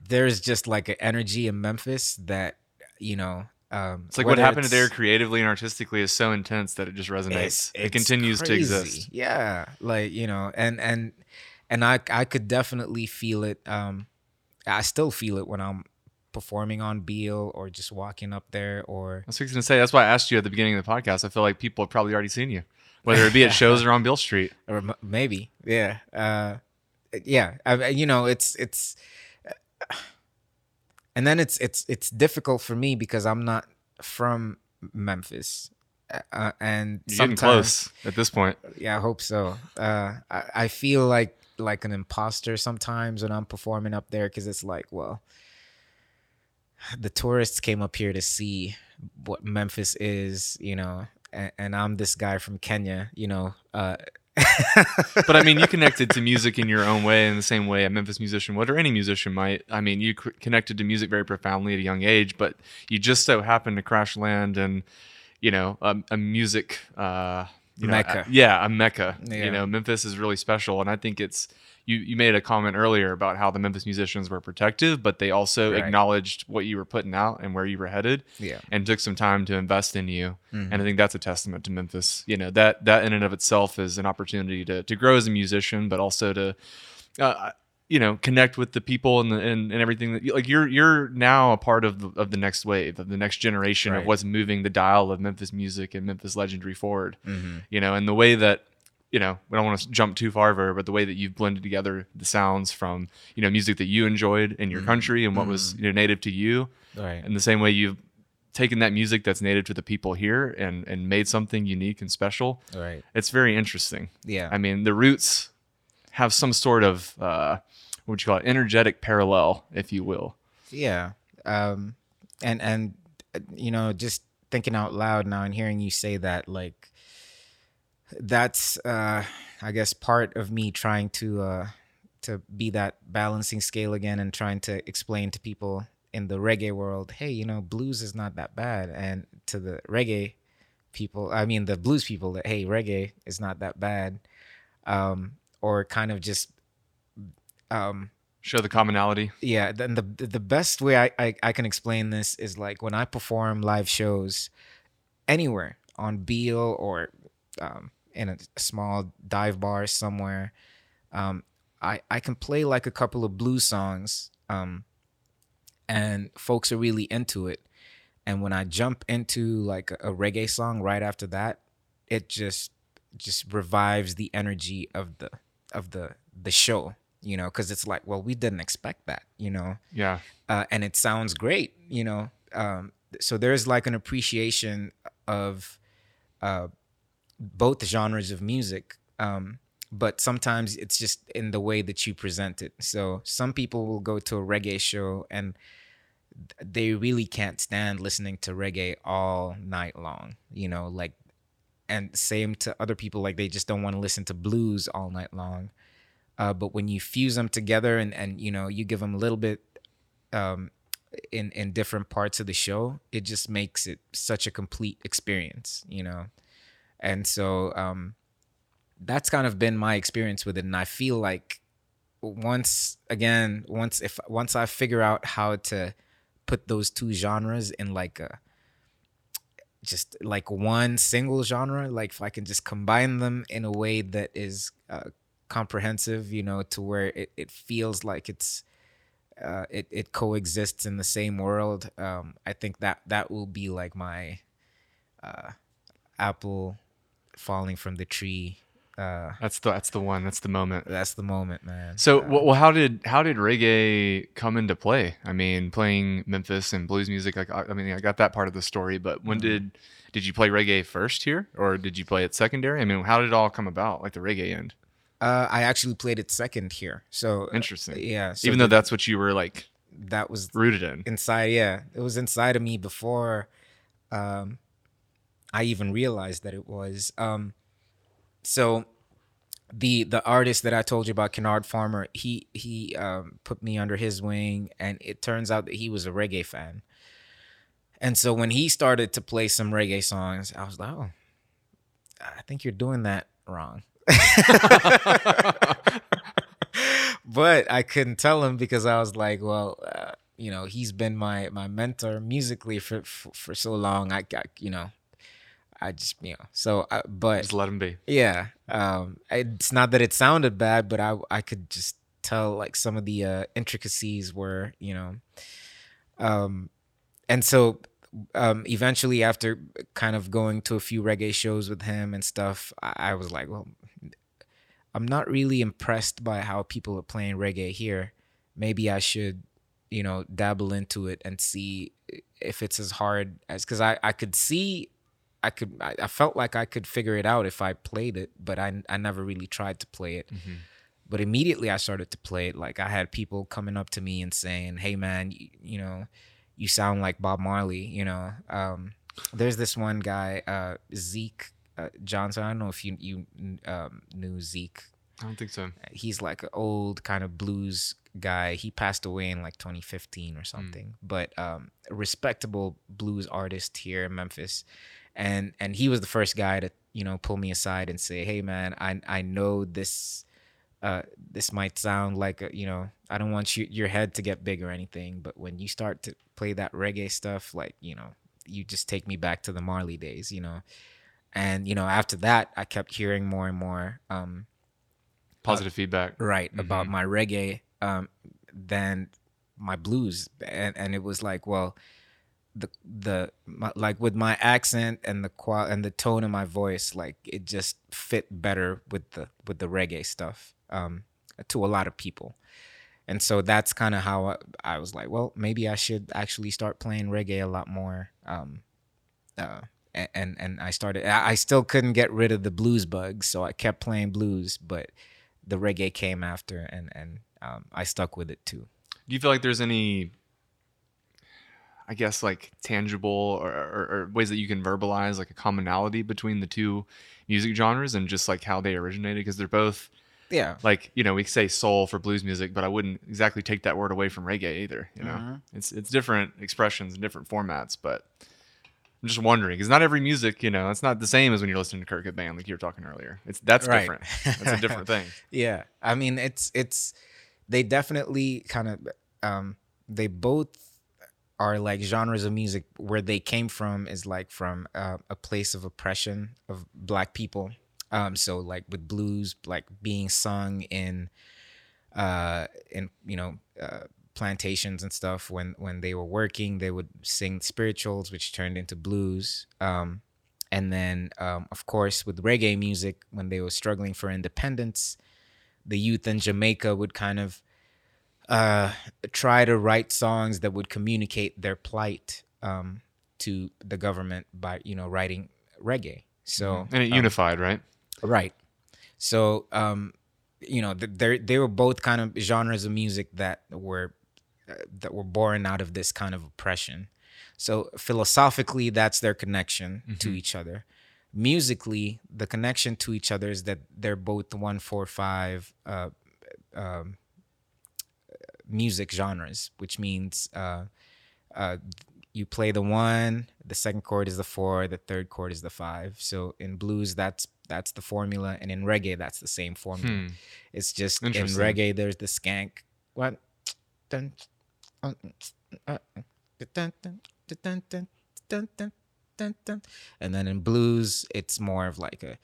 There's just like an energy in Memphis that you know. Um, It's like what happened there creatively and artistically is so intense that it just resonates. it continues to exist. Yeah, like you know, and and and I I could definitely feel it. Um, I still feel it when I'm performing on Beale or just walking up there or I was going to say that's why I asked you at the beginning of the podcast. I feel like people have probably already seen you, whether it be at shows or on Beale Street. or m- maybe yeah uh yeah I, you know it's it's and then it's it's it's difficult for me because i'm not from memphis uh, and You're getting close at this point. yeah i hope so uh I, I feel like like an imposter sometimes when i'm performing up there because it's like well the tourists came up here to see what memphis is you know and, and i'm this guy from kenya you know uh But I mean, you connected to music in your own way, in the same way a Memphis musician would, or any musician might. I mean, you c- connected to music very profoundly at a young age, but you just so happened to crash land and, you know, a, a music uh, you know, Mecca. a- yeah, a mecca. Yeah. You know, Memphis is really special, and I think it's. You, you made a comment earlier about how the Memphis musicians were protective, but they also Right. acknowledged what you were putting out and where you were headed yeah and took some time to invest in you. Mhm. And I think that's a testament to Memphis. You know, that that in and of itself is an opportunity to to grow as a musician, but also to uh, you know, connect with the people and the, and, and everything that like you're you're now a part of the, of the next wave, of the next generation of what's moving the dial of Memphis music and Memphis legendary forward. hmm You know, and the way that you know, we don't want to jump too far over, but the way that you've blended together the sounds from, you know, music that you enjoyed in your Mhm. country and what was you know, native to you, right. In the same way you've taken that music that's native to the people here and and made something unique and special right. it's very interesting. Yeah. I mean the roots have some sort of uh what would you call it energetic parallel if you will. Yeah um and and uh, you know just thinking out loud now and hearing you say that like that's uh i guess part of me trying to uh to be that balancing scale again and trying to explain to people in the reggae world hey you know blues is not that bad. And to the reggae people i mean the blues people that hey reggae is not that bad um or kind of just um show the commonality? Yeah then the the best way I, I i can explain this is like when i perform live shows anywhere on Beale or um in a small dive bar somewhere. Um i i can play like a couple of blues songs um and folks are really into it. And when i jump into like a, a reggae song right after that it just just revives the energy of the of the the show you know because it's like well we didn't expect that you know? Yeah. Uh, and it sounds great you know? Um, so there's like an appreciation of uh, both genres of music um, but sometimes it's just in the way that you present it so some people will go to a reggae show and they really can't stand listening to reggae all night long you know like and same to other people like they just don't want to listen to blues all night long uh, but when you fuse them together and and you know you give them a little bit um, in in different parts of the show, it just makes it such a complete experience, you know. And so um, that's kind of been my experience with it, and I feel like once again, once if once I figure out how to put those two genres in like a just like one single genre like if i can just combine them in a way that is uh, comprehensive you know to where it, it feels like it's uh, it, it coexists in the same world um, i think that that will be like my uh, apple falling from the tree uh, that's the that's the one that's the moment that's the moment man So, Uh, well, how did how did reggae come into play? I mean, playing Memphis and blues music. Like, I mean, I got that part of the story, but when Mm-hmm. did did you play reggae first here, or did you play it secondary? I mean, how did it all come about? Like the reggae end. uh, i actually played it second here so uh, Interesting. yeah so Even though the- that's what you were like that was rooted in. inside yeah it was inside of me before um i even realized that it was um so the the artist that i told you about kennard farmer he he um put me under his wing and it turns out that he was a reggae fan And so when he started to play some reggae songs, I was like, oh, I think you're doing that wrong. but I couldn't tell him because I was like, well, uh, you know, he's been my my mentor musically for for, for so long. I got, you know, I just, you know, so, I, but Just let him be. yeah, um, it's not that it sounded bad, but I I could just tell like some of the uh, intricacies were, you know, um, and so um, eventually after kind of going to a few reggae shows with him and stuff, I, I was like, well, I'm not really impressed by how people are playing reggae here. Maybe I should, you know, dabble into it and see if it's as hard as because I I could see. I could I, I felt like I could figure it out if I played it, but I I never really tried to play it. But immediately I started to play it. Like I had people coming up to me and saying, "Hey man, you, you know, you sound like Bob Marley." You know, um, there's this one guy, uh, Zeke uh, Johnson. I don't know if you you um, knew Zeke. I don't think so. He's like an old kind of blues guy. He passed away in like 2015 or something, but um, a respectable blues artist here in Memphis. And and he was the first guy to you know pull me aside and say, "Hey man, I I know this." Uh, this might sound like a, you know I don't want you your head to get big or anything, but when you start to play that reggae stuff, like you know, you just take me back to the Marley days, you know. And you know, after that, I kept hearing more and more um, Positive feedback. right about Mhm. my reggae um than my blues and and it was like well the the my, like with my accent and the qual and the tone of my voice like it just fit better with the with the reggae stuff um to a lot of people and so that's kind of how I, I was like well maybe i should actually start playing reggae a lot more um uh and and i started i still couldn't get rid of the blues bug so i kept playing blues but the reggae came after and and um, I stuck with it too. Do you feel like there's any, I guess, like tangible or, or, or ways that you can verbalize like a commonality between the two music genres and just like how they originated? Because they're both Yeah. like you know we say soul for blues music, but I wouldn't exactly take that word away from reggae either. You know, Mhm. it's it's different expressions and different formats, but. I'm just wondering because not every music, you know, it's not the same as when you're listening to Kirk Band, like you were talking earlier. It's that's Right. different. That's a different thing. Yeah. I mean, it's it's they definitely kind of um they both are like genres of music where they came from is like from uh, a place of oppression of black people. Um so like with blues like being sung in uh in you know uh plantations and stuff when when they were working they would sing spirituals which turned into blues um and then um, of course with reggae music when they were struggling for independence the youth in jamaica would kind of uh, try to write songs that would communicate their plight um, to the government by you know writing reggae so And it um, unified, right? Right. So, um, you know, they they were both kind of genres of music that were uh, that were born out of this kind of oppression. So philosophically, that's their connection to Mhm. each other. Musically, the connection to each other is that they're both one four five uh, um, music genres, which means uh, uh, you play the one, the second chord is the four, the third chord is the five. So in blues, that's that's the formula, and in reggae, that's the same formula. Hmm. It's just in reggae, there's the skank. What? Uh, dun, dun, dun, and then in blues, it's more of like a,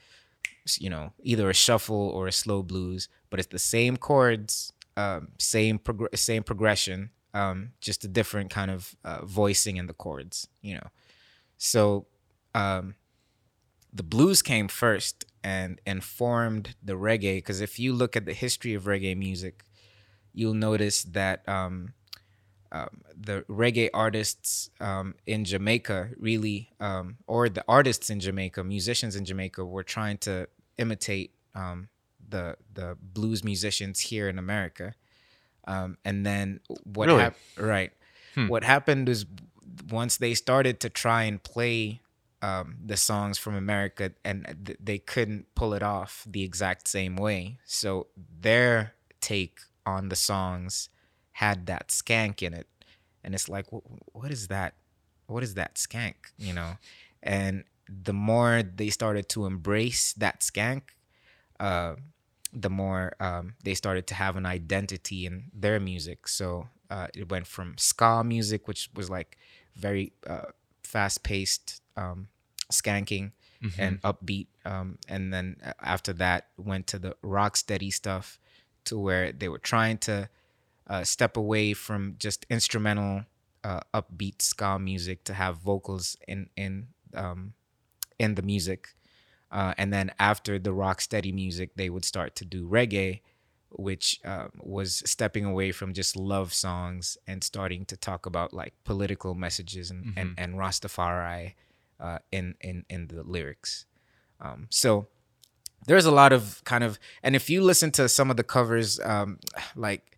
you know, either a shuffle or a slow blues, but it's the same chords um, same progr- same progression, um, just a different kind of uh, voicing in the chords, you know. So um, the blues came first and informed the reggae because if you look at the history of reggae music, you'll notice that um, um, the reggae artists um, in Jamaica really, um, or the artists in Jamaica, musicians in Jamaica, were trying to imitate um, the the blues musicians here in America. Um, and then what Really? happened? Right. Hmm. What happened is once they started to try and play um, the songs from America, and th- they couldn't pull it off the exact same way. So their take on the songs had that skank in it, and it's like, wh- what is that? what is that skank you know and the more they started to embrace that skank uh the more um, they started to have an identity in their music so uh, it went from ska music which was like very uh, fast-paced um, skanking Mm-hmm. and upbeat um, and then uh, after that went to the rock steady stuff to where they were trying to uh, step away from just instrumental uh, upbeat ska music to have vocals in in um, in the music uh, and then after the rock steady music they would start to do reggae which uh, was stepping away from just love songs and starting to talk about like political messages and and, and Rastafari uh, in in in the lyrics. Um, so there's a lot of kind of, and if you listen to some of the covers, um, like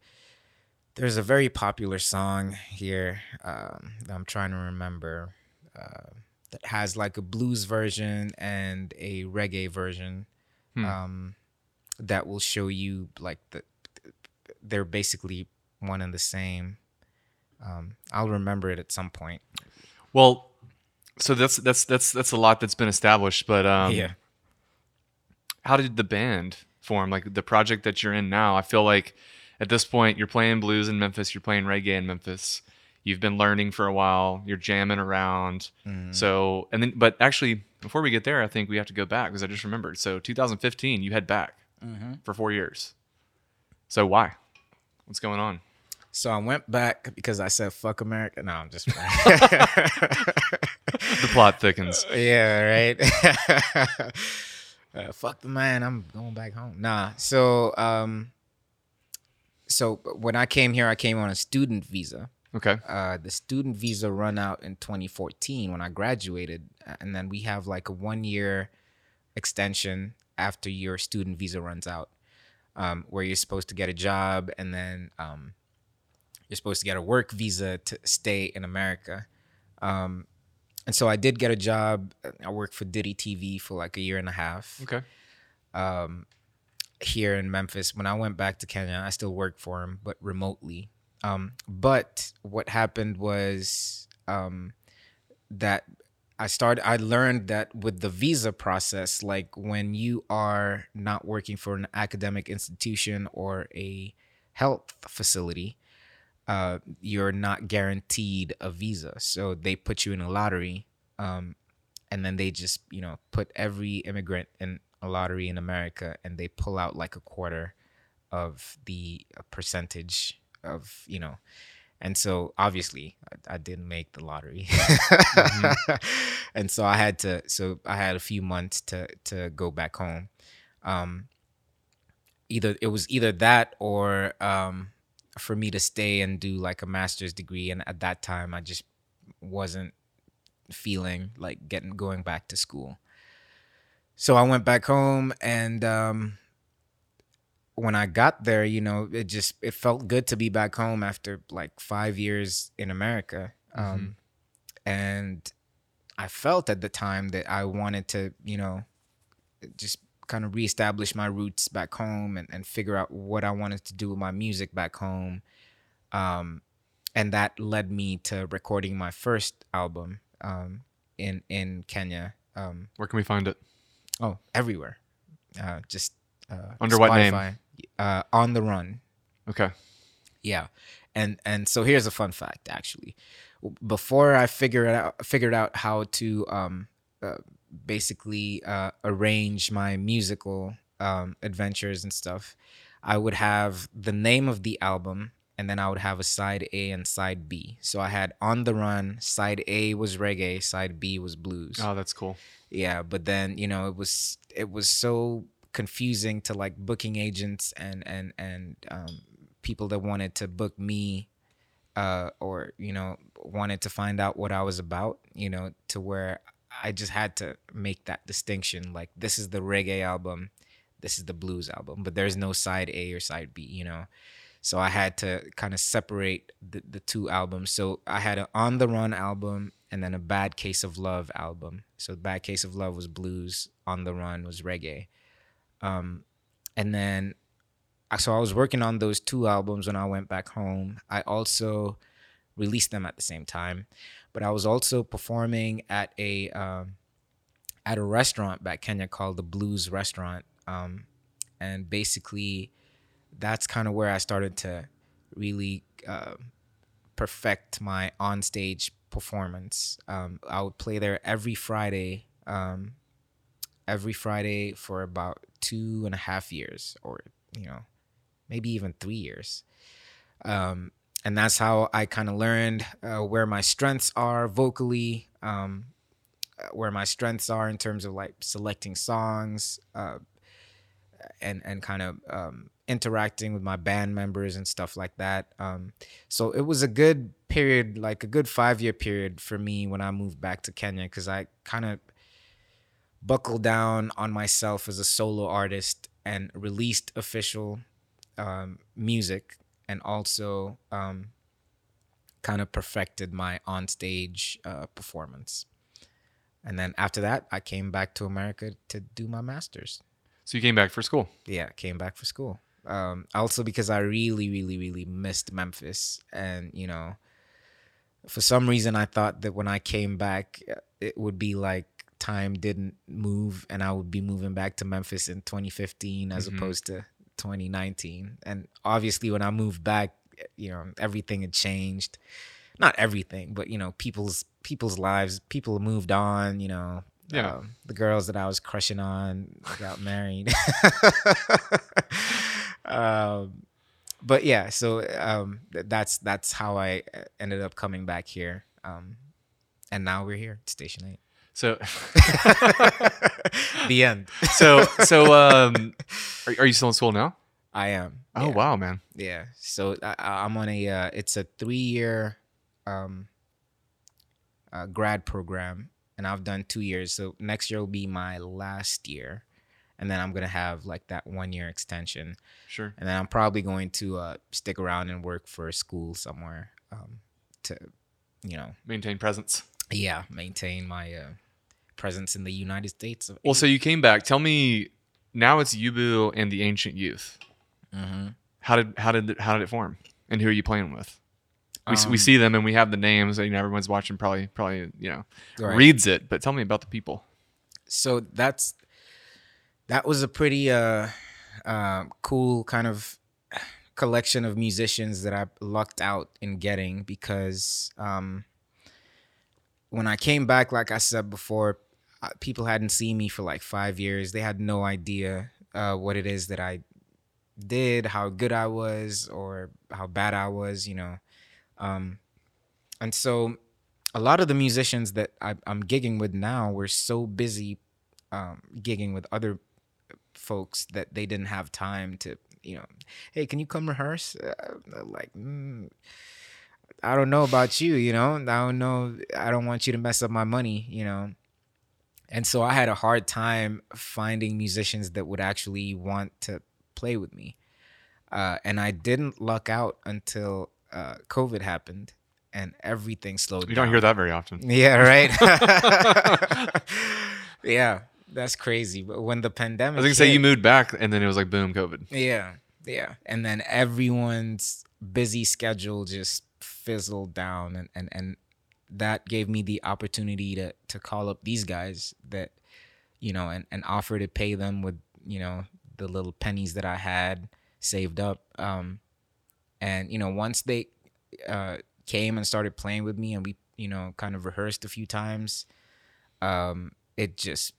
there's a very popular song here um, that I'm trying to remember uh, that has like a blues version and a reggae version Hmm. um, that will show you like the they're basically one and the same. Um, I'll remember it at some point. Well, so that's that's that's that's a lot that's been established, but um, yeah. how did the band form? Like the project that you're in now, I feel like at this point you're playing blues in Memphis, you're playing reggae in Memphis. You've been learning for a while, you're jamming around. Mm-hmm. So, and then, but actually, before we get there, I think we have to go back because I just remembered. So, 2015, you head back Mm-hmm. for four years. So, why? What's going on? So I went back because I said fuck America. No, I'm just The plot thickens. yeah, right. uh, fuck the man. I'm going back home. Nah. So um, so when I came here, I came on a student visa. Okay. Uh, the student visa run out in 2014 when I graduated, and then we have like a one year extension after your student visa runs out, um, where you're supposed to get a job and then um, you're supposed to get a work visa to stay in America. Um, and so I did get a job. I worked for Diddy TV for like a year and a half Okay. um, here in Memphis. When I went back to Kenya, I still worked for him, but remotely. Um, but what happened was um, that I started. I learned that with the visa process, like when you are not working for an academic institution or a health facility, uh, you're not guaranteed a visa. So they put you in a lottery, um, and then they just you know put every immigrant in a lottery in America, and they pull out like a quarter of the percentage of you know. And so obviously I, I didn't make the lottery, and so I had to. So I had a few months to to go back home. Um, either it was either that or um, for me to stay and do like a master's degree and at that time i just wasn't feeling like getting going back to school so i went back home and um, when i got there you know it just it felt good to be back home after like five years in america um, and i felt at the time that i wanted to you know just kind of reestablish my roots back home and, and figure out what I wanted to do with my music back home. Um, and that led me to recording my first album um, in in Kenya. Um, Where can we find it? oh, everywhere. Uh, just uh, Under what name? Uh, On the Run. Okay. Yeah, and and so here's a fun fact actually. Before I figured out figured out how to um, uh, basically uh, arrange my musical um, adventures and stuff, I would have the name of the album and then I would have a side A and side B. So I had On the Run, side A was reggae, side B was blues. Oh, that's cool. Yeah, but then, you know, it was it was so confusing to like booking agents and and and um, people that wanted to book me uh, or you know wanted to find out what I was about, you know, to where I just had to make that distinction. Like this is the reggae album, this is the blues album, but there's no side A or side B, you know. So I had to kind of separate the, the two albums. So I had an On the Run album and then a Bad Case of Love album. So Bad Case of Love was blues, On the Run was reggae. Um, and then so I was working on those two albums when I went back home. I also released them at the same time. but I was also performing at a um, at a restaurant back Kenya called the Blues Restaurant, um, and basically that's kind of where I started to really uh, perfect my onstage performance. Um, I would play there every Friday, um, every Friday for about two and a half years, or you know, maybe even three years. Um, and that's how I kind of learned uh, where my strengths are vocally, um, uh, where my strengths are in terms of like selecting songs, uh, and and kind of um, interacting with my band members and stuff like that. Um, so it was a good period, like a good five year period for me when I moved back to Kenya because I kind of buckled down on myself as a solo artist and released official um, music and also um, kind of perfected my onstage uh, performance. And then after that, I came back to America to do my master's. So you came back for school. Yeah, came back for school. Um, also because I really, really, really missed Memphis, and you know, for some reason I thought that when I came back, it would be like time didn't move, and I would be moving back to Memphis in 2015 as Mhm. opposed to 2019. And obviously, when I moved back, you know, everything had changed. Not everything, but you know, people's people's lives, people moved on. You know, Yeah. um, the girls that I was crushing on got married. um, but yeah, so um, th- that's that's how I uh, ended up coming back here, um, and now we're here, at Station Eight. So the end. so so um are, are you still in school now? I am. Oh yeah. wow, man. Yeah. So I, I'm on a. Uh, it's a three year, um, uh, grad program, and I've done two years. So next year will be my last year, and then I'm gonna have like that one year extension, Sure. and then I'm probably going to uh, stick around and work for a school somewhere, um, to, you know, Maintain presence. yeah, maintain my uh, presence in the United States. Of Well, so you came back. Tell me now it's Yubu and the Ancient Youth. hmm How did how did it, how did it form? And who are you playing with? We, s we Um, see them and we have the names. You know, everyone's watching. Probably probably you know Right. reads it. But tell me about the people. so that's that was a pretty uh, uh, cool kind of collection of musicians that I lucked out in getting because um, when I came back, like I said before, people hadn't seen me for like five years. They had no idea uh, what it is that I did, how good I was, or how bad I was, you know. Um, and so a lot of the musicians that I, I'm gigging with now were so busy um, gigging with other folks that they didn't have time to, you know, hey, can you come rehearse? Uh, like, mm, I don't know about you, you know, I don't know, I don't want you to mess up my money, you know. And so I had a hard time finding musicians that would actually want to play with me. Uh, and I didn't luck out until uh, COVID happened and everything slowed down. You don't hear that very often. Yeah, right. yeah, that's crazy. But when the pandemic. I was gonna say you moved back and then it was like boom, COVID. Yeah, yeah, and then everyone's busy schedule just fizzled down, and and and that gave me the opportunity to to call up these guys that you know and and offer to pay them with you know the little pennies that I had saved up. Um, and you know once they uh came and started playing with me and we you know kind of rehearsed a few times um it just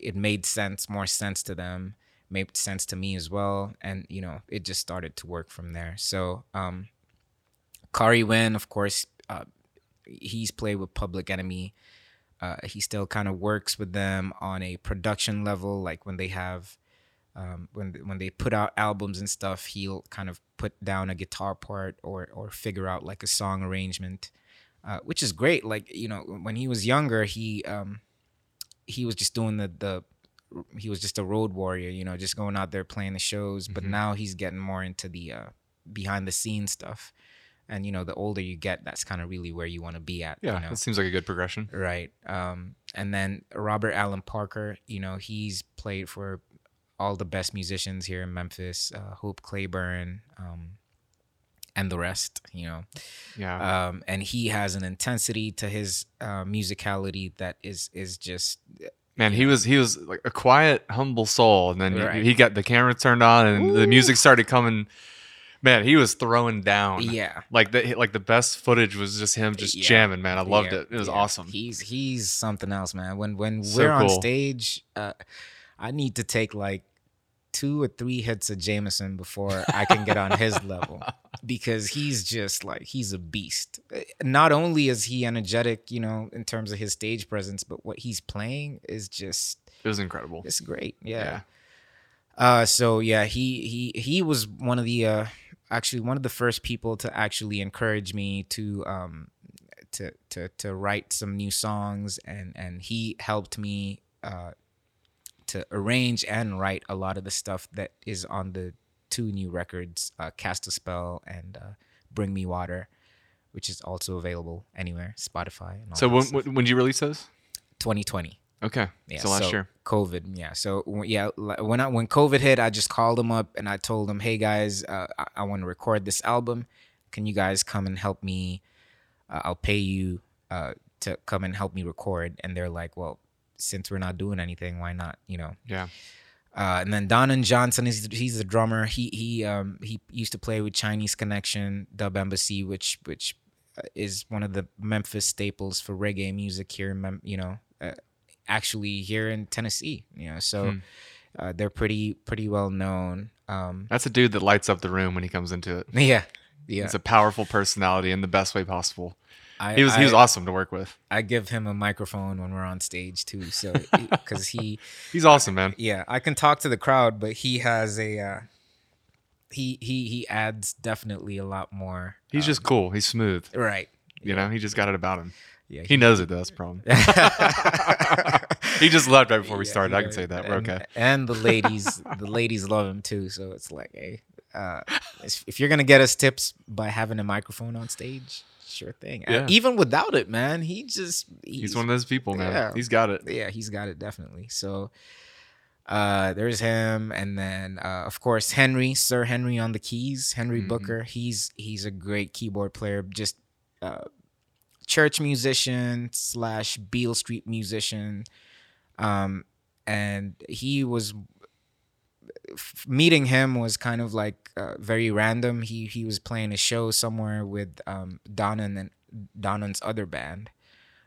it made sense more sense to them made sense to me as well and you know it just started to work from there so um Khari Wynn of course uh he's played with Public Enemy uh he still kind of works with them on a production level like when they have um, when when they put out albums and stuff, he'll kind of put down a guitar part or or figure out like a song arrangement, uh, which is great. Like you know, when he was younger, he um, he was just doing the the he was just a road warrior, you know, just going out there playing the shows. But Mhm. now he's getting more into the uh, behind the scenes stuff. And you know, the older you get, that's kind of really where you want to be at. Yeah, you know? that seems like a good progression. Right. Um, and then Robert Allen Parker, you know, he's played for all the best musicians here in Memphis. Uh, Hope Clayburn, um, and the rest. You know, Yeah. um, and he has an intensity to his uh, musicality that is is just Man, he was he was like a quiet, humble soul, and then he- Right. he, got the camera turned on, and the music started coming. Man, he was throwing down. yeah. Like the like the best footage was just him just Yeah. jamming. Man, I loved Yeah, it. It was yeah. awesome. He's he's something else, man. When when So we're on stage, uh, I need to take like two or three hits of Jameson before I can get on his level because he's just like he's a beast. Uh, Not only is he energetic, you know, in terms of his stage presence, but what he's playing is just It was incredible. it's great. Yeah. Yeah. Uh so yeah, he he he was one of the uh actually one of the first people to actually encourage me to um to to to write some new songs and and he helped me uh to arrange and write a lot of the stuff that is on the two new records, uh Cast a Spell and uh Bring Me Water, which is also available anywhere, Spotify and all So when when did you release those? 2020. Okay, Yeah, so last year. COVID. Yeah. So yeah, when I, when COVID hit, I just called them up and I told them, "Hey guys, uh, I, I want to record this album. Can you guys come and help me? Uh, I'll pay you uh, to come and help me record." And they're like, "Well, since we're not doing anything, why not? You know." Yeah. Uh, and then Donan Johnson is he's a drummer. He he um he used to play with Chinese Connection, Dub Embassy, which which uh, is one of the Memphis staples for reggae music here. In Mem- you know, actually here in Tennessee. You know, so Hmm. uh, they're pretty pretty well known. Um, That's a dude that lights up the room when he comes into it. yeah, yeah. It's a powerful personality in the best way possible. I, He was he was awesome to work with. I give him a microphone when we're on stage too, so because he He's awesome, man. yeah i can talk to the crowd but he has a uh he he he adds definitely a lot more He's um, just cool. He's smooth. right You know, he just got it about him. Yeah He knows it though. That's the problem. he just left right before we Yeah, started. I can say that. We're and, okay. and the ladies the ladies love him too so it's like hey uh if if you're gonna get us tips by having a microphone on stage sure thing Uh, even without it man he just He's one of those people, man. yeah. He's got it. yeah he's got it definitely so uh there's him and then uh of course henry sir henry on the keys henry Mhm. booker he's he's a great keyboard player just uh church musician slash beale street musician. Um and he was meeting him was kind of like uh, very random. He he was playing a show somewhere with um donnan and donnan's other band.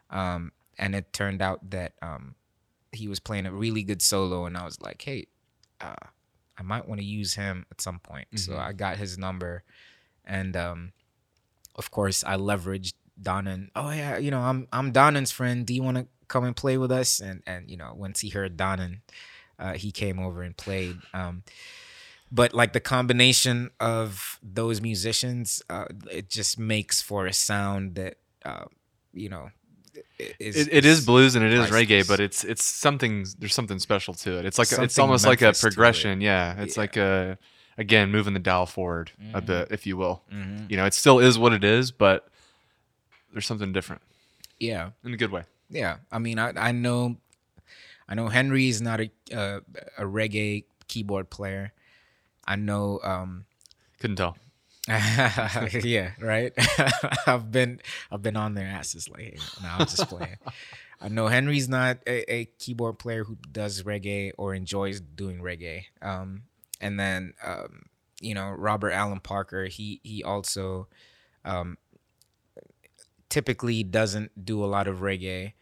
Um and it turned out that um he was playing a really good solo and i was like hey uh i might want to use him at some point. So Mhm. i got his number and um of course i leveraged donnan oh yeah you know i'm i'm donnan's friend do you want to come and play with us and and you know once he heard donnan uh, he came over and played um but like the combination of those musicians uh, it just makes for a sound that uh, you know is, It, it is blues and it is priceless. reggae, but it's it's something. There's something special to it. It's like a, it's Something almost like a Memphis to it. progression. Yeah, it's Yeah. like a again moving the dial forward a Mhm. bit, if you will. Mhm. You know, it still is what it is, but there's something different yeah in a good way. yeah i mean i i know i know henry is not a uh, a reggae keyboard player i know um Couldn't tell. yeah, right. I've been I've been on their asses lately. no, I'm just playing. I know Henry's not a, a keyboard player who does reggae or enjoys doing reggae. Um, and then um, you know Robert Allen Parker, he he also um, typically doesn't do a lot of reggae.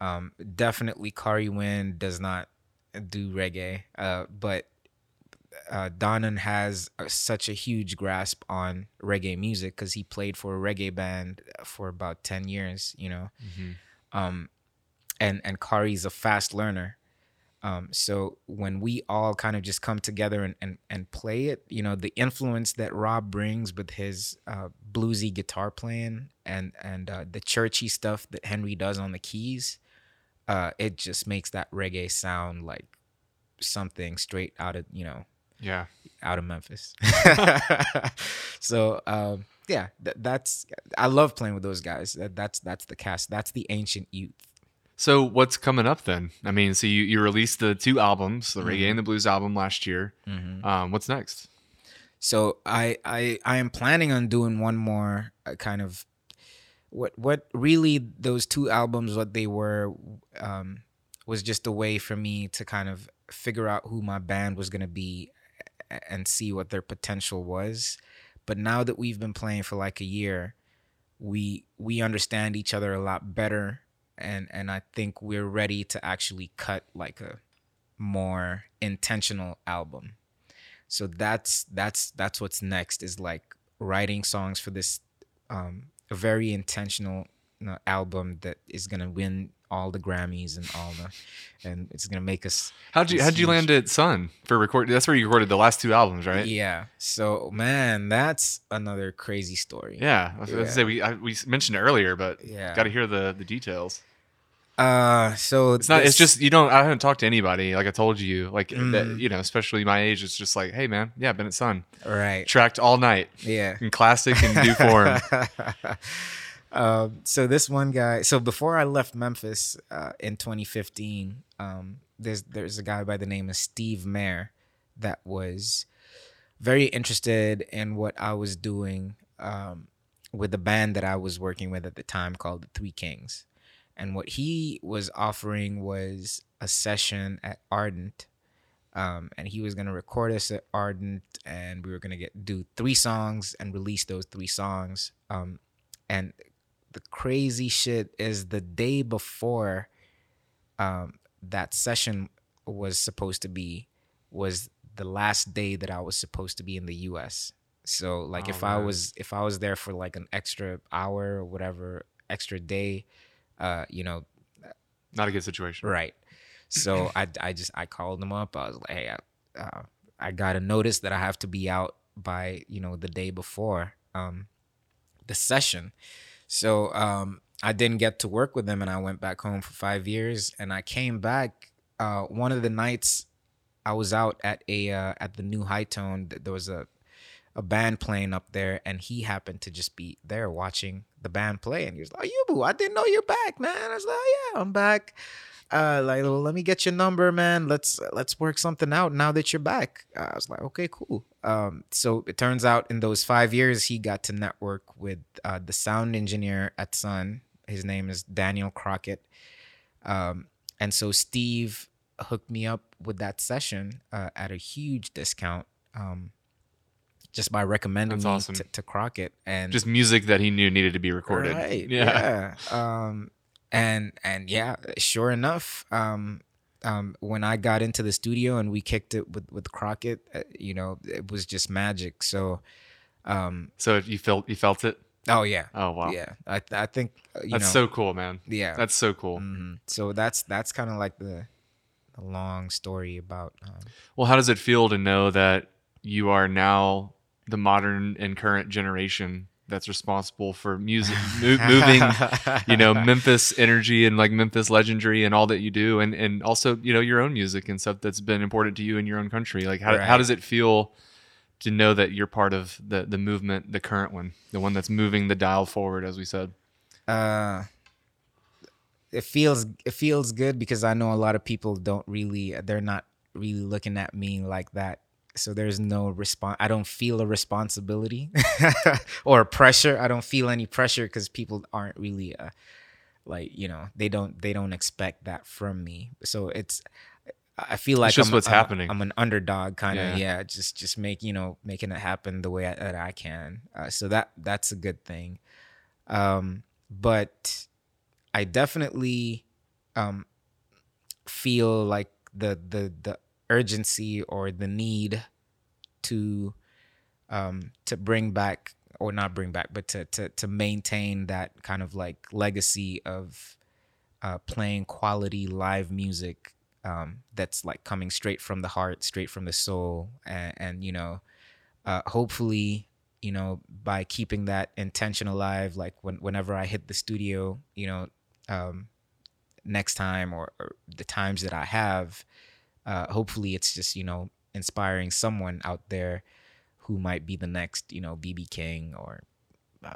Um, definitely, Khari Wynn does not do reggae, uh, but uh, Donnan has uh, such a huge grasp on reggae music because he played for a reggae band for about 10 years, you know. Um, and, and Khari's a fast learner. Um, so when we all kind of just come together and, and, and play it, you know, the influence that Rob brings with his uh, bluesy guitar playing and, and uh, the churchy stuff that Henry does on the keys, uh, it just makes that reggae sound like something straight out of, you know, Yeah. out of Memphis. so um, yeah, th- that's I love playing with those guys. That, that's that's the cast. That's the ancient youth. So what's coming up then? I mean, so you, you released the two albums, the Mm-hmm. reggae and the blues album last year. Um, what's next? so I I I am planning on doing one more uh, kind of what what really those two albums what they were um, was just a way for me to kind of figure out who my band was gonna be and see what their potential was. But now that we've been playing for like a year, we we understand each other a lot better and and I think we're ready to actually cut like a more intentional album. So that's that's that's what's next is like writing songs for this um a very intentional you know, album that is gonna win all the Grammys and all the and it's gonna make us How'd you how'd you land at Sun for record? That's where you recorded the last two albums, right? Yeah. So man, that's another crazy story. Yeah, I was gonna say we I, we mentioned it earlier, but Yeah. got to hear the the details. Uh so It's not. It's just you don't. I haven't talked to anybody. Like I told you, like that, Mm. you know, especially my age. It's just like, hey man, yeah, been at Sun, right. tracked all night Yeah. in classic and due form. um, so this one guy. So before I left Memphis uh, in 2015, um, there's there's a guy by the name of Steve Mayer that was very interested in what I was doing um, with the band that I was working with at the time called the Three Kings, and what he was offering was a session at Ardent. Um, and he was gonna record us at Ardent, and we were gonna get do three songs and release those three songs. Um, and the crazy shit is the day before um, that session was supposed to be was the last day that I was supposed to be in the US. So like Oh, if I was if I was there for like an extra hour or whatever extra day, uh, you know, Not a good situation. Right. So I, I just I called them up. I was like, hey, I, uh, I got a notice that I have to be out by you know the day before um, the session. So um, I didn't get to work with them, and I went back home for five years. And I came back uh, one of the nights I was out at a uh, at the new Hi Tone. There was a a band playing up there, and he happened to just be there watching the band play. And he was like, "Yubu, I didn't know you're back, man." I was like, "Yeah, I'm back." Uh, like, well, let me get your number, man. Let's let's work something out now that you're back. I was like, okay, cool. Um, so it turns out in those five years, he got to network with uh, the sound engineer at Sun. His name is Daniel Crockett. Um, and so Steve hooked me up with that session uh, at a huge discount. Um, just by recommending That's me awesome. to, to Crockett and Just music that he knew needed to be recorded. Right. Yeah. Yeah. Um, and and yeah, sure enough, um, um, when I got into the studio and we kicked it with with Crockett, uh, you know, it was just magic. So, um, So you felt you felt it. oh yeah, Oh wow. yeah. I I think uh, you That's know, so cool, man. yeah. That's so cool. mhm. So that's that's kind of like the the long story about. Um, Well, how does it feel to know that you are now the modern and current generation that's responsible for music mo- moving, you know, Memphis energy and like Memphis legendary and all that you do, and and also you know your own music and stuff that's been important to you in your own country. Like how how does it feel to know that you're part of the the movement, the current one, the one that's moving the dial forward, as we said. uh it feels it feels good because I know a lot of people don't really they're not really looking at me like that. So there's no response. I don't feel a responsibility or pressure. I don't feel any pressure because people aren't really uh, like you know they don't they don't expect that from me. So it's I feel like just I'm, what's happening. I'm an underdog kind of Yeah. yeah. Just just make you know making it happen the way I, that I can. Uh, so that that's a good thing. Um, but I definitely um, feel like the the the urgency or the need to um, to bring back or not bring back, but to to to maintain that kind of like legacy of uh, playing quality live music um, that's like coming straight from the heart, straight from the soul, and, and you know, uh, hopefully, you know, by keeping that intention alive, like when whenever I hit the studio, you know, um, next time or, or the times that I have, uh, hopefully it's just you know inspiring someone out there who might be the next you know BB King or uh,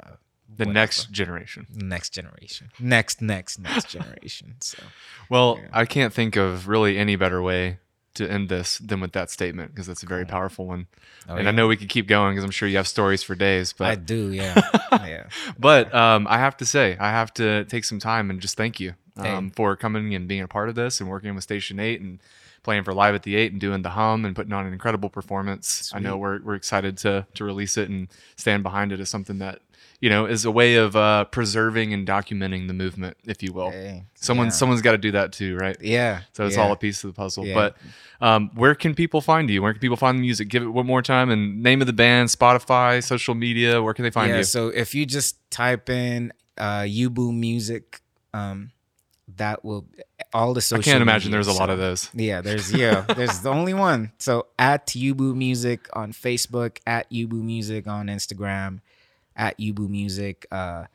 The whatever. next generation. next generation, next next next generation. So Well, Yeah. I can't think of really any better way to end this than with that statement because that's a very powerful one. Oh, and yeah. I know we could keep going because I'm sure you have stories for days. But I do, yeah, yeah. but um, I have to say, I have to take some time and just thank you Hey. um, for coming and being a part of this and working with Station 8 and playing for Live at the 8 and doing the hum and putting on an incredible performance. I know we're, we're excited to, to release it and stand behind it as something that, you know, is a way of uh, preserving and documenting the movement, if you will. Hey, Someone, yeah. someone's got to do that too, right? yeah. So it's yeah. all a piece of the puzzle. Yeah. But um, where can people find you? Where can people find the music? Give it one more time and name of the band, Spotify, social media. Where can they find yeah, you? So if you just type in uh Yubu music, um, that will all the social. I can't imagine there's a lot so- of those. Yeah, there's yeah, there's the only one. So at Yubu Music on Facebook, at Yubu Music on Instagram, at Yubu Music. Uh,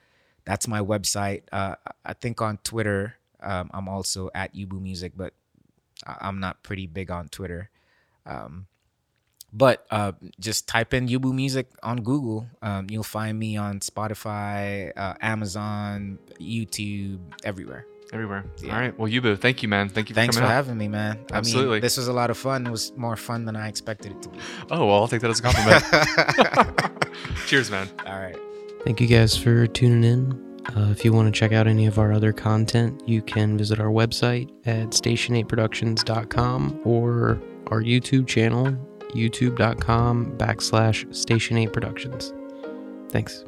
that's my website. Uh, I think on Twitter, um, I'm also at Yubu Music, but I'm not pretty big on Twitter. Um, but uh, just type in Yubu Music on Google. Um, you'll find me on Spotify, uh, Amazon, YouTube, everywhere. Everywhere. Yeah. All right. Well, Yubu, thank you, man. Thank you for Thanks for out. having me, man. I Absolutely. mean, this was a lot of fun. It was more fun than I expected it to be. Oh, well, I'll take that as a compliment. Cheers, man. All right. Thank you guys for tuning in. Uh, if you want to check out any of our other content, you can visit our website at station8productions.com or our YouTube channel, youtube.com backslash station8productions. Thanks.